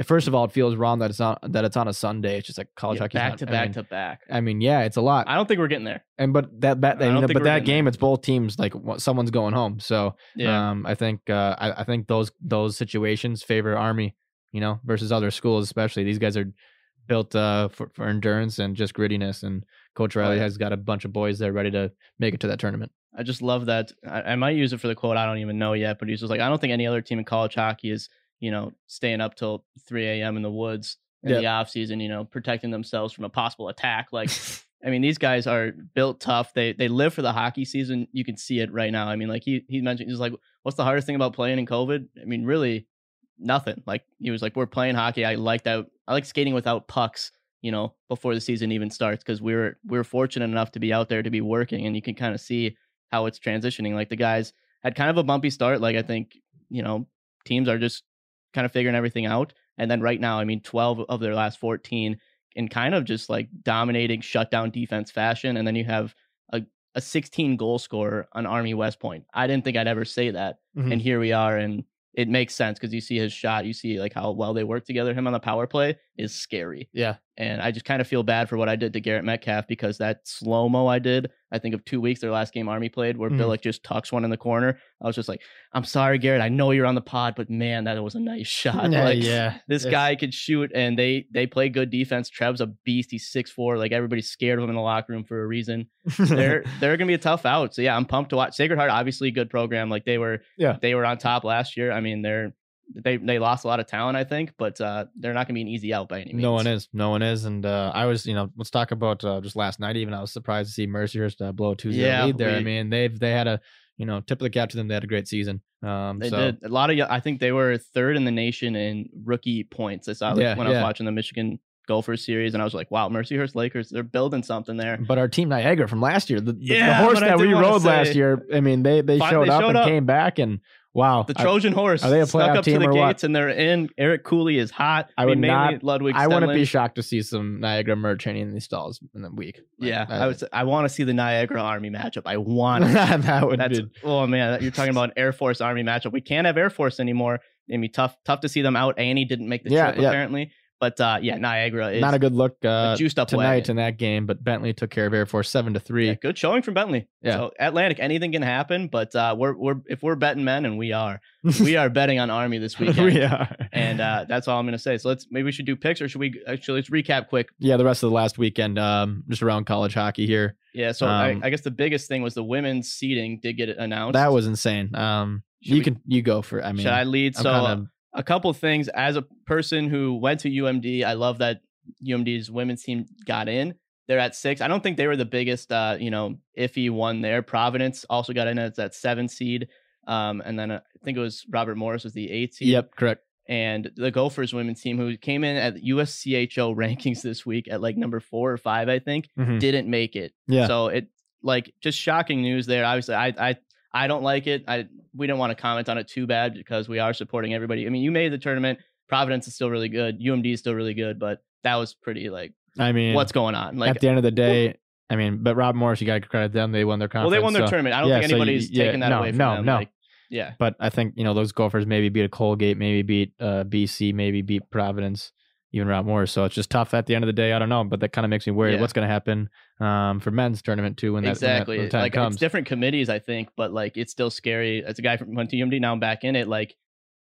First of all, it feels wrong that it's not that it's on a Sunday. It's just like college Yeah, hockey's back not- to I back mean- to back. I mean, yeah, it's a lot. I don't think we're getting there. And but that that I you don't know, think but that getting there. game, it's both teams. Like someone's going home. So Yeah, um, I think uh, I, I think those those situations favor Army, you know, versus other schools. Especially these guys are built uh, for for endurance and just grittiness. And Coach Riley has got a bunch of boys there ready to make it to that tournament. I just love that. I, I might use it for the quote. I don't even know yet, but he's just like, I don't think any other team in college hockey is, you know, staying up till 3 a.m. in the woods in Yep. the offseason, you know, protecting themselves from a possible attack. Like, (laughs) I mean, these guys are built tough. They they live for the hockey season. You can see it right now. I mean, like he he mentioned, he's like, what's the hardest thing about playing in COVID? I mean, really, nothing. Like he was like, we're playing hockey. I like that. I like skating without pucks. You know, before the season even starts, because we were we were fortunate enough to be out there to be working, and you can kind of see how it's transitioning. Like the guys had kind of a bumpy start. Like I think you know teams are just kind of figuring everything out. And then right now, I mean, 12 of their last 14 in kind of just like dominating shutdown defense fashion. And then you have a, a 16 goal scorer on Army West Point. I didn't think I'd ever say that. Mhm. And here we are. And it makes sense because you see his shot, you see like how well they work together. Him on the power play is scary. Yeah. And I just kind of feel bad for what I did to Garrett Metcalf because that slow mo I did, I think of two weeks, their last game Army played, where Mhm. Bilek just tucks one in the corner. I was just like, I'm sorry, Garrett. I know you're on the pod, but man, that was a nice shot. Yeah, like, yeah. This It's- guy could shoot, and they they play good defense. Trev's a beast. He's six four. Like everybody's scared of him in the locker room for a reason. They're (laughs) they're gonna be a tough out. So yeah, I'm pumped to watch. Sacred Heart, obviously, a good program. Like they were, Yeah. they were on top last year. I mean, they're they they lost a lot of talent, I think, but uh, they're not gonna be an easy out by any means. No one is. No one is. And uh, I was, you know, let's talk about uh, just last night. Even I was surprised to see Mercyhurst uh, blow a 2 0 Yeah, lead there. I mean, they've they had a, you know, tip of the cap to them. They had a great season. Um, They so, did a lot of. I think they were third in the nation in rookie points. I saw like, Yeah, when I was watching the Michigan Gophers series, and I was like, "Wow, Mercyhurst Lakers, they're building something there." But our team Niagara from last year, the, the- the horse that we rode last year. I mean, they they showed they up showed and up. came back, and wow, The I- Trojan horse are they a playoff up to the or what? gates, and they're in. Eric Cooley is hot. I mean, would not- Ludwig. I wouldn't be shocked to see some Niagara merch hanging in these stalls in the week. Like, Yeah, I- I was. I want to see the Niagara Army matchup. I (laughs) want. that would That's be oh man, you're talking about an Air Force Army matchup. We can't have Air Force anymore. It'd be tough. Tough to see them out. Annie didn't make the Yeah, trip yeah. apparently, but uh, yeah, Niagara is not a good look uh, juiced up tonight wagon. in that game. But Bentley took care of Air Force seven to three. Yeah, good showing from Bentley. Yeah. So Atlantic, anything can happen, but uh, we're we're if we're betting men, and we are, (laughs) we are betting on Army this (laughs) weekend. we are. And uh, that's all I'm gonna say. So let's maybe we should do picks, or should we actually let's recap quick. yeah, the rest of the last weekend, um, just around college hockey here. Yeah. So Um, I, I guess the biggest thing was the women's seating did get announced. That was insane. Um, Should you we- can you go for. I mean, should I lead? I'm So kinda- a couple things as a person who went to UMD, I love that UMD's women's team got in. They're at six. I don't think they were the biggest, uh, you know, iffy one there. Providence also got in as that seven seed. Um, and then uh, I think it was Robert Morris was the eight seed. Yep, correct. And the Gophers women's team, who came in at USCHO (laughs) rankings this week at like number four or five, I think, Mhm. didn't make it. Yeah. So it like just shocking news there. Obviously, I I I don't like it. I we don't want to comment on it too bad because we are supporting everybody. I mean, you made the tournament. Providence is still really good. UMD is still really good, but that was pretty like I mean, what's going on? Like at the end of the day, I mean, but Rob Morris, you got to credit them. They won their conference. well, they won their so- tournament. I don't yeah, think so you- anybody's yeah, taking that no, away from no, them. no. Like, yeah. But I think you know those Gophers maybe beat a Colgate, maybe beat uh, BC, maybe beat Providence, even Rob Morris. So it's just tough at the end of the day. I don't know, but that kind of makes me worried. Yeah. What's going to happen um, for men's tournament too when that when that- exactly. when the time like comes? it's different committees, I think, but like it's still scary. As a guy from went to UMD, now I'm back in it. Like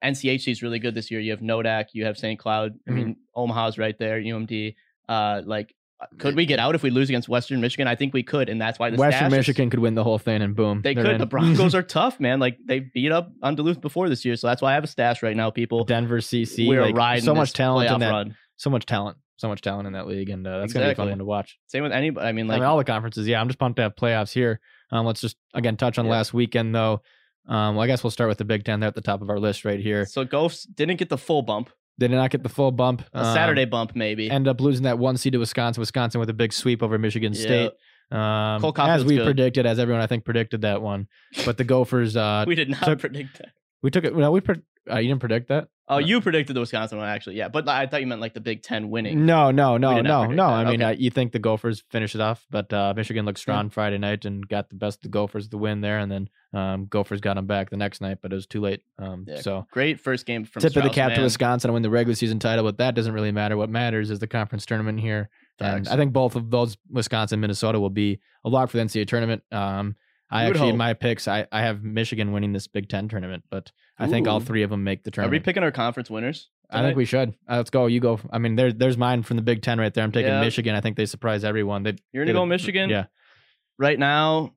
NCHC is really good this year. You have Nodak, you have St. Cloud. I Mm-hmm. mean, Omaha's right there. UMD. Uh, like, could we get out if we lose against Western Michigan? I think we could, and that's why the Western stash is- Michigan could win the whole thing, and boom, They could. in. The Broncos are tough, man. Like they beat up on Duluth before this year, so that's why I have a stash right now. People, Denver, CC. we're like, riding so much talent in that. run. So much talent. So much talent in that league, and uh, that's going to be a fun one to watch. Same with anybody. I mean, like I mean, all the conferences. Yeah, I'm just pumped to have playoffs here. Um, let's just again touch on Yeah. last weekend though. Um, well, I guess we'll start with the Big Ten. They're at the top of our list right here. so Gophs didn't get the full bump, They did not get the full bump. a Um, Saturday bump maybe. End up losing that one seed to Wisconsin. Wisconsin with a big sweep over Michigan Yeah. State. Um, as we good. predicted, as everyone I think predicted that one. But the (laughs) Gophers, uh, we did not took- predict that. we took it. No, we pre- uh, you didn't predict that. Oh, you predicted the Wisconsin one actually, yeah. But I thought you meant like the Big Ten winning. No, no, no, no, no. that. I mean, Okay. uh, you think the Gophers finish it off, but uh, Michigan looked strong Friday night and got the best of the Gophers to win there, and then um, Gophers got them back the next night, but it was too late. Um, Yeah, so Great first game from tip of the Strauss cap to Wisconsin to win the regular season title, but that doesn't really matter. What matters is the conference tournament here. And I think both of those, Wisconsin, Minnesota, will be a lot for the NCAA tournament. Um, I actually, in hope. my picks, I, I have Michigan winning this Big Ten tournament, but I think all three of them make the tournament. Are we picking our conference winners? I think we should. Uh, let's go. You go. I mean, there's there's mine from the Big Ten right there. I'm taking Yeah. Michigan. I think they surprise everyone. They You're gonna they go Michigan. Yeah. Right now,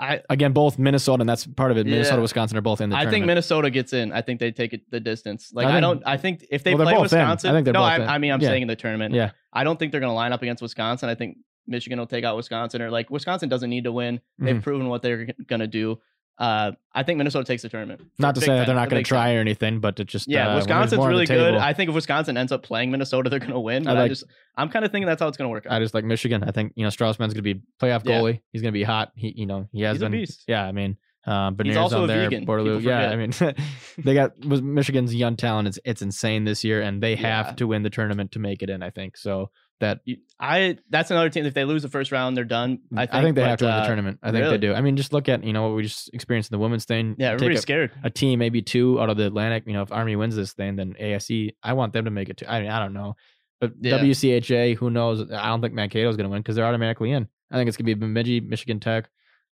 I Again, both Minnesota, and that's part of it. Minnesota, Yeah. Wisconsin are both in the I think. Minnesota gets in. I think they take it the distance. Like I I, don't. I think if they Well, play both in. I Wisconsin, think they're no, both I. I mean I'm Yeah. saying in the tournament. Yeah. I don't think they're going to line up against Wisconsin. I think Michigan will take out Wisconsin, or like Wisconsin doesn't need to win. They've Mhm. proven what they're going to do. Uh, I think Minnesota takes the tournament. Not to say that they're not going to try or anything, but it just Yeah, uh, Wisconsin's more on the really good. I think if Wisconsin ends up playing Minnesota, they're going to win. But I, like- just, I'm kind of thinking that's how it's going to work. Out. I just like Michigan. I think you know Strauss Mann's going to be playoff Yeah. goalie. He's going to be hot. He, you know, he has He's a been. beast. Yeah, I mean, uh, Beniers also on there, vegan. Bordeleau. Yeah, I mean, (laughs) they got was Michigan's young talent. It's it's insane this year, and they have Yeah. to win the tournament to make it in. I think so. That I that's another team. If they lose the first round, they're done. I think, I think they but, have to win the uh, tournament. I think really? they do. I mean, just look at you know what we just experienced in the women's thing. Yeah, everybody's a, scared. a team, maybe two out of the Atlantic. You know, if Army wins this thing, then AIC. I want them to make it. To, I mean, I don't know, but Yeah. WCHA, who knows? I don't think Mankato's going to win because they're automatically in. I think it's going to be Bemidji, Michigan Tech,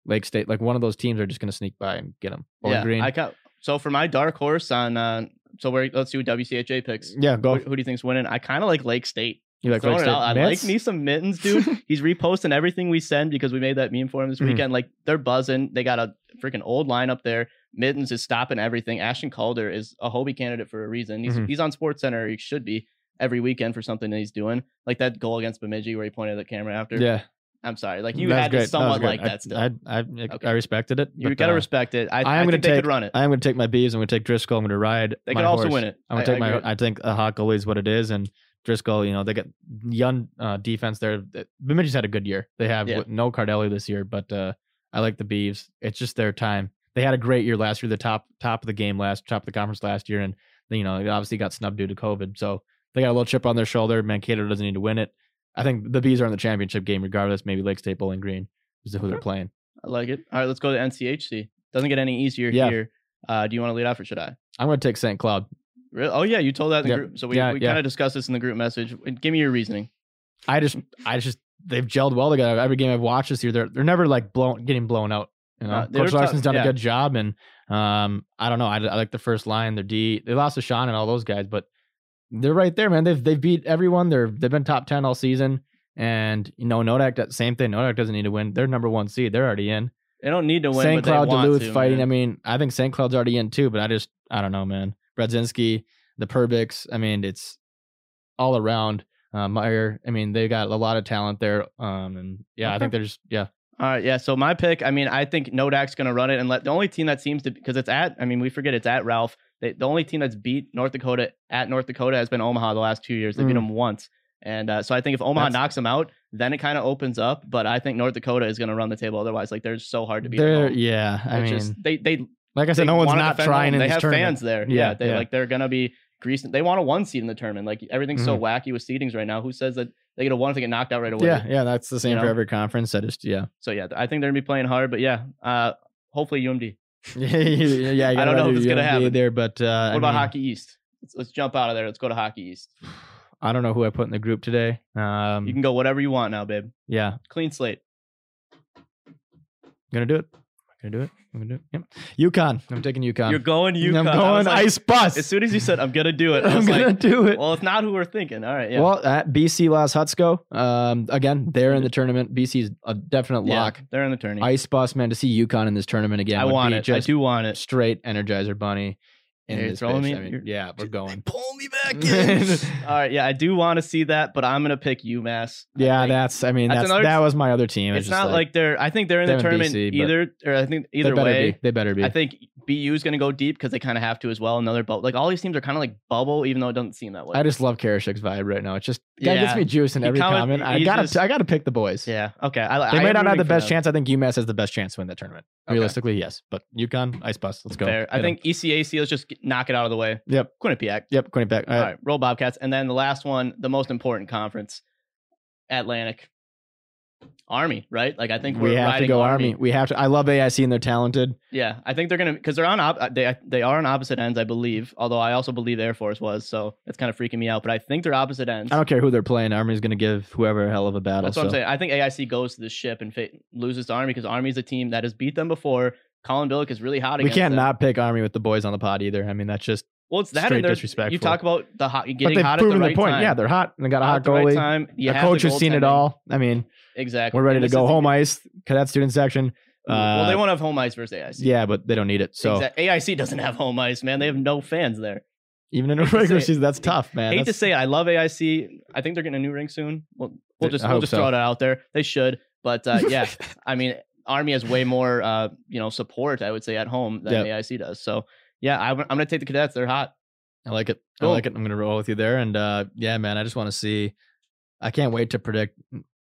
Lake State. Like one of those teams are just going to sneak by and get them. Bowling yeah, Green. I got so for my dark horse on. Uh, so we're, let's see what WCHA picks. yeah, go. Who, who do you think's winning? I kind of like Lake State. You like Throwing it out. I like me some Mitens, dude. (laughs) He's reposting everything we send because we made that meme for him this Mhm. weekend. Like they're buzzing. They got a freaking old line up there. Mitens is stopping everything. Ashton Calder is a Hobey candidate for a reason. He's Mhm. he's on Sports Center. He should be every weekend for something that he's doing. Like that goal against Bemidji where he pointed at the camera after. Yeah, I'm sorry. Like you had great. to somewhat like I- that still. I I, I, Okay. I respected it. you gotta uh, respect it. I, I am I going to think they take. could run it. I am going to take my bees. I'm going to take Driscoll. I'm going to ride. They could also win it. I'm gonna take I my. I think a hot goalie is what it is, and Driscoll. You know, they got young uh, defense there. Bemidji's had a good year. They have Yeah. no Cardelli this year, but uh, I like the Beavs. It's just their time. They had a great year last year. The top top of the game last top of the conference last year, and you know they obviously got snubbed due to COVID. So they got a little chip on their shoulder. Mankato doesn't need to win it. I think the Bees are in the championship game regardless. Maybe Lake State Bowling Green is who they're playing. I like it. All right, let's go to NCHC. Doesn't get any easier Yeah. here. Uh, do you want to lead off or should I? I'm going to take St. Cloud. Really? Oh yeah, you told that in the Yep. group. So we, Yeah, we yeah. kind of discussed this in the group message. Give me your reasoning. I just, I just, they've gelled well together. Every game I've watched this year, they're they're never like blown, getting blown out. You know, Uh, Coach tough- Larson's done yeah. a good job, and um, I don't know. I, I like the first line. Their D, they lost to Sean and all those guys, but they're right there, man. They've they've beat everyone. They're they've been top ten all season, and you know, Nodak, that same thing. Nodak doesn't need to win. They're number one seed. They're already in. They don't need to win. St. Cloud, Duluth to, fighting. man. I mean, I think St. Cloud's already in too, but I just, I don't know, man. Brodzinski, the Perbix. I mean, it's all around. Uh, Meyer. I mean, they got a lot of talent there. Um, and yeah, I think they're just, yeah. All right, yeah. So my pick. I mean, I think Nodak's going to run it, and let the only team that seems to because it's at. I mean, we forget it's at Ralph. They, the only team that's beat North Dakota at North Dakota has been Omaha the last two years. They beat Mm. them once, and uh, so I think if Omaha That's- knocks them out, then it kind of opens up. But I think North Dakota is going to run the table. Otherwise, like they're so hard to beat. at They're, yeah. I It's mean, just, they they like I said, no one's not trying They this have tournament. fans there. Yeah, Yeah, they yeah. like they're gonna be greasing. They want a one seed in the tournament. Like everything's so wacky with seedings right now. Who says that they get a one if they get knocked out right away? Mm-hmm. Yeah, yeah, that's the same You for know? every conference. I just, yeah. So yeah, I think they're gonna be playing hard. But yeah, uh, hopefully UMD. (laughs) (laughs) yeah, yeah, I don't know if it's gonna happen. there, but uh, What about Hockey East? Let's, let's jump out of there. Let's go to Hockey East. (sighs) I don't know who I put in the group today. Um, You can go whatever you want now, babe. yeah, Clean slate. gonna do it. Gonna do it. I'm gonna do it. Yep. UConn. I'm taking UConn. You're going UConn. I'm going like- ice bus. As soon as you said I'm gonna do it, (laughs) I I'm was gonna like, do it. well, it's not who we're thinking. All right, yeah. Well, at BC Las Hutsko. Um, again, they're in the tournament. BC's a definite yeah, lock. they're in the tourney. Ice bus, man. To see UConn in this tournament again. I would want be it. I do want it. straight Energizer Bunny. In You're this throwing bitch. me- I mean, yeah, we're going. (laughs) Pull me back (laughs) in. All right, yeah, I do want to see that, but I'm gonna pick UMass. Yeah, think. that's. I mean, That's that's, another- that was my other team. it's just not like, they're. I think they're in the tournament BC, either, or I think either better way. Be. They better be. I think BU is going to go deep because they kind of have to as well. Another bubble. Like all these teams are kind of like bubble, even though it doesn't seem that way. I just love Karashik's vibe right now. It's just guy Yeah. gets me juice in He every comment- comment. I gotta, just- I gotta pick the boys. yeah. Okay. I, They I may not have the best chance. I think UMass has the best chance to win that tournament. Realistically, yes. But UConn, Ice Bus. Let's go. Fair. I think ECAC. Let's just get- knock it out of the way. Yep. Quinnipiac. Yep. Quinnipiac. All All right. Roll Bobcats, and then the last one, the most important conference, Atlantic. Army, right? Like I think we're We have to go Army. Army. We have to. I love AIC and they're talented. Yeah, I think they're gonna because they're on op- they they are on opposite ends, I believe. Although I also believe Air Force was, so it's kind of freaking me out. But I think they're opposite ends. I don't care who they're playing. Army's going to give whoever a hell of a battle. That's what I'm saying. I think AIC goes to the ship and fa- loses to Army because Army's a team that has beat them before. Colin Bilek is really hot. We can't them. not pick Army with the boys on the pod either. I mean, that's just. Well, it's that straight and disrespectful. You talk about the hot But getting they've hot proven at the right point. time. Yeah, they're hot and they got a Hot hot at the right time. You the coach has seen it all. I mean, Exactly. we're ready to go the- home ice. Cadet student section. Uh, well, they won't have home ice versus AIC. Yeah, but they don't need it. So Exact- AIC doesn't have home ice, man. They have no fans there. even in a regular season, that's tough, man. hate to say, it, I love AIC. I think they're getting a new ring soon. We'll we'll I just we'll just so. throw it out there. They should, but uh, yeah, (laughs) I mean, Army has way more uh, you know support. I would say at home than Yep. AIC does. So yeah, I'm, I'm gonna take the cadets. They're hot. I like it. Cool. I like it. I'm gonna roll with you there. And uh, yeah, man, I just want to see. I can't wait to predict.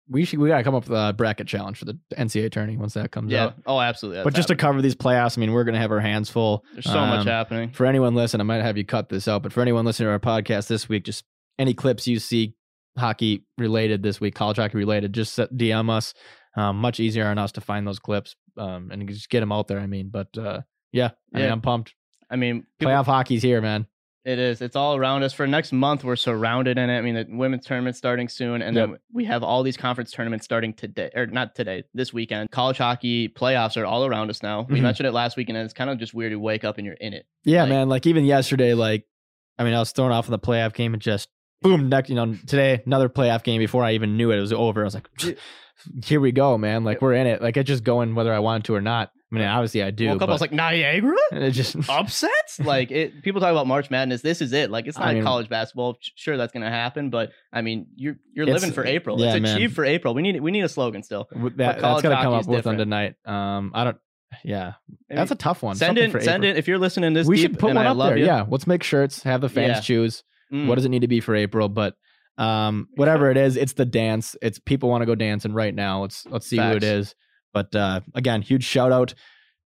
We should. We gotta come up with a bracket challenge for the NCAA tourney once that comes Yeah. out. Oh, absolutely. But That's just to cover these playoffs, I mean, we're gonna have our hands full. there's so much um, happening. For anyone listening, I might have you cut this out, but for anyone listening to our podcast this week, just any clips you see hockey related this week, college hockey related, just DM us. Um, much easier on us to find those clips um, and just get them out there. I mean, but uh, yeah, i mean i'm pumped. I mean, people- Playoff hockey's here, man. It is. It's all around us. For next month, we're surrounded in it. I mean, the women's tournament starting soon, and then we have all these conference tournaments starting today, or not today, this weekend. College hockey playoffs are all around us now. We Mhm. mentioned it last week, and it's kind of just weird to wake up and you're in it. Yeah, Like- man. Like even yesterday, like I mean, I was thrown off in the playoff game and just boom, next you know, today another playoff game before I even knew it, it was over. I was like, here we go, man. Like we're in it. Like it's just going whether I want to or not. I mean, obviously I do. Woke up, I was like Niagara and (laughs) it just (laughs) upsets. like it, people talk about March Madness. This is it. Like it's I not mean- college basketball. Sure, that's gonna happen, but I mean, you're you're living for April. yeah, it's achieved for April. We need we need a slogan still. that, that's gonna come up is with on different. tonight. Um, I don't. Yeah, that's a tough one. send Something in send in if you're listening to this We deep should put one I up there. you. Yeah, let's make shirts. Have the fans Yeah. choose. Mm. What does it need to be for April? But um, whatever it is, it's the dance. It's people want to go dancing right now. Let's let's see who it is. But uh, again, huge shout out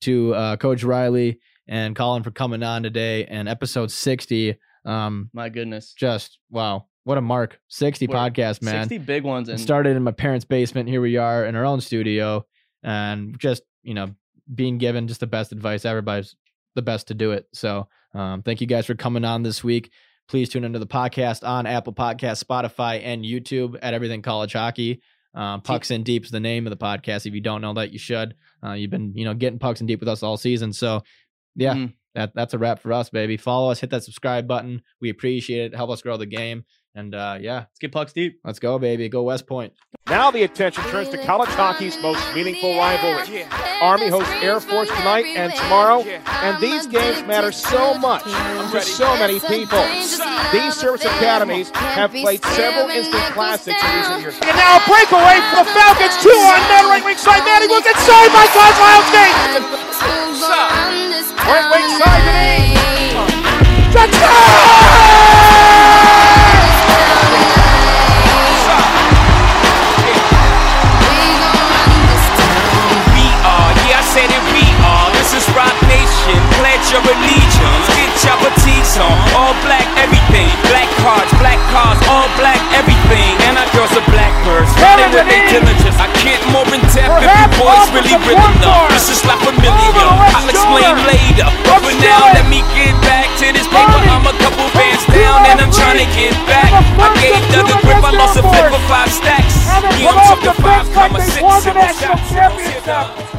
to uh, Coach Riley and Colin for coming on today. And episode sixty, um, My goodness. just wow, what a mark! Sixty We're- podcast, man. 60 big ones and started in my parents' basement. Here we are in our own studio, and just you know being given just the best advice. Everybody's the best to do it. So um, thank you guys for coming on this week. Please tune into the podcast on Apple Podcast, Spotify, and YouTube at Everything College Hockey. Um, Pucks in Deep is the name of the podcast. If you don't know that, you should. Uh, you've been you know getting Pucks in Deep with us all season. So yeah, Mm. that that's a wrap for us, baby. Follow us, hit that subscribe button. We appreciate it. Help us grow the game. And uh, yeah, let's get pucks deep. let's go, baby. Go West Point. Now the attention turns to college hockey's most meaningful rivalry. Army hosts Air Force tonight and tomorrow, and these games matter so much to so many people. These service academies have played several instant classics in recent years. And now a breakaway for the Falcons, two on net, right wing side, Manny will get saved by Kozlowski! Right wing side to me. Touchdown! Your allegiance. Get your fatigues on. All black, everything. Black cards, black cars, all black, everything. And our girls are blackbirds. Riding with their diligence. I can't more in depth if you boys really rhythm though. This is La Familia. I'll explain later. But for now, let me get back to this paper. I'm a couple bands down and I'm trying to get back. I gave a grip, I lost a flip for five stacks. Yeah, I'm talking five comma six. International Championship.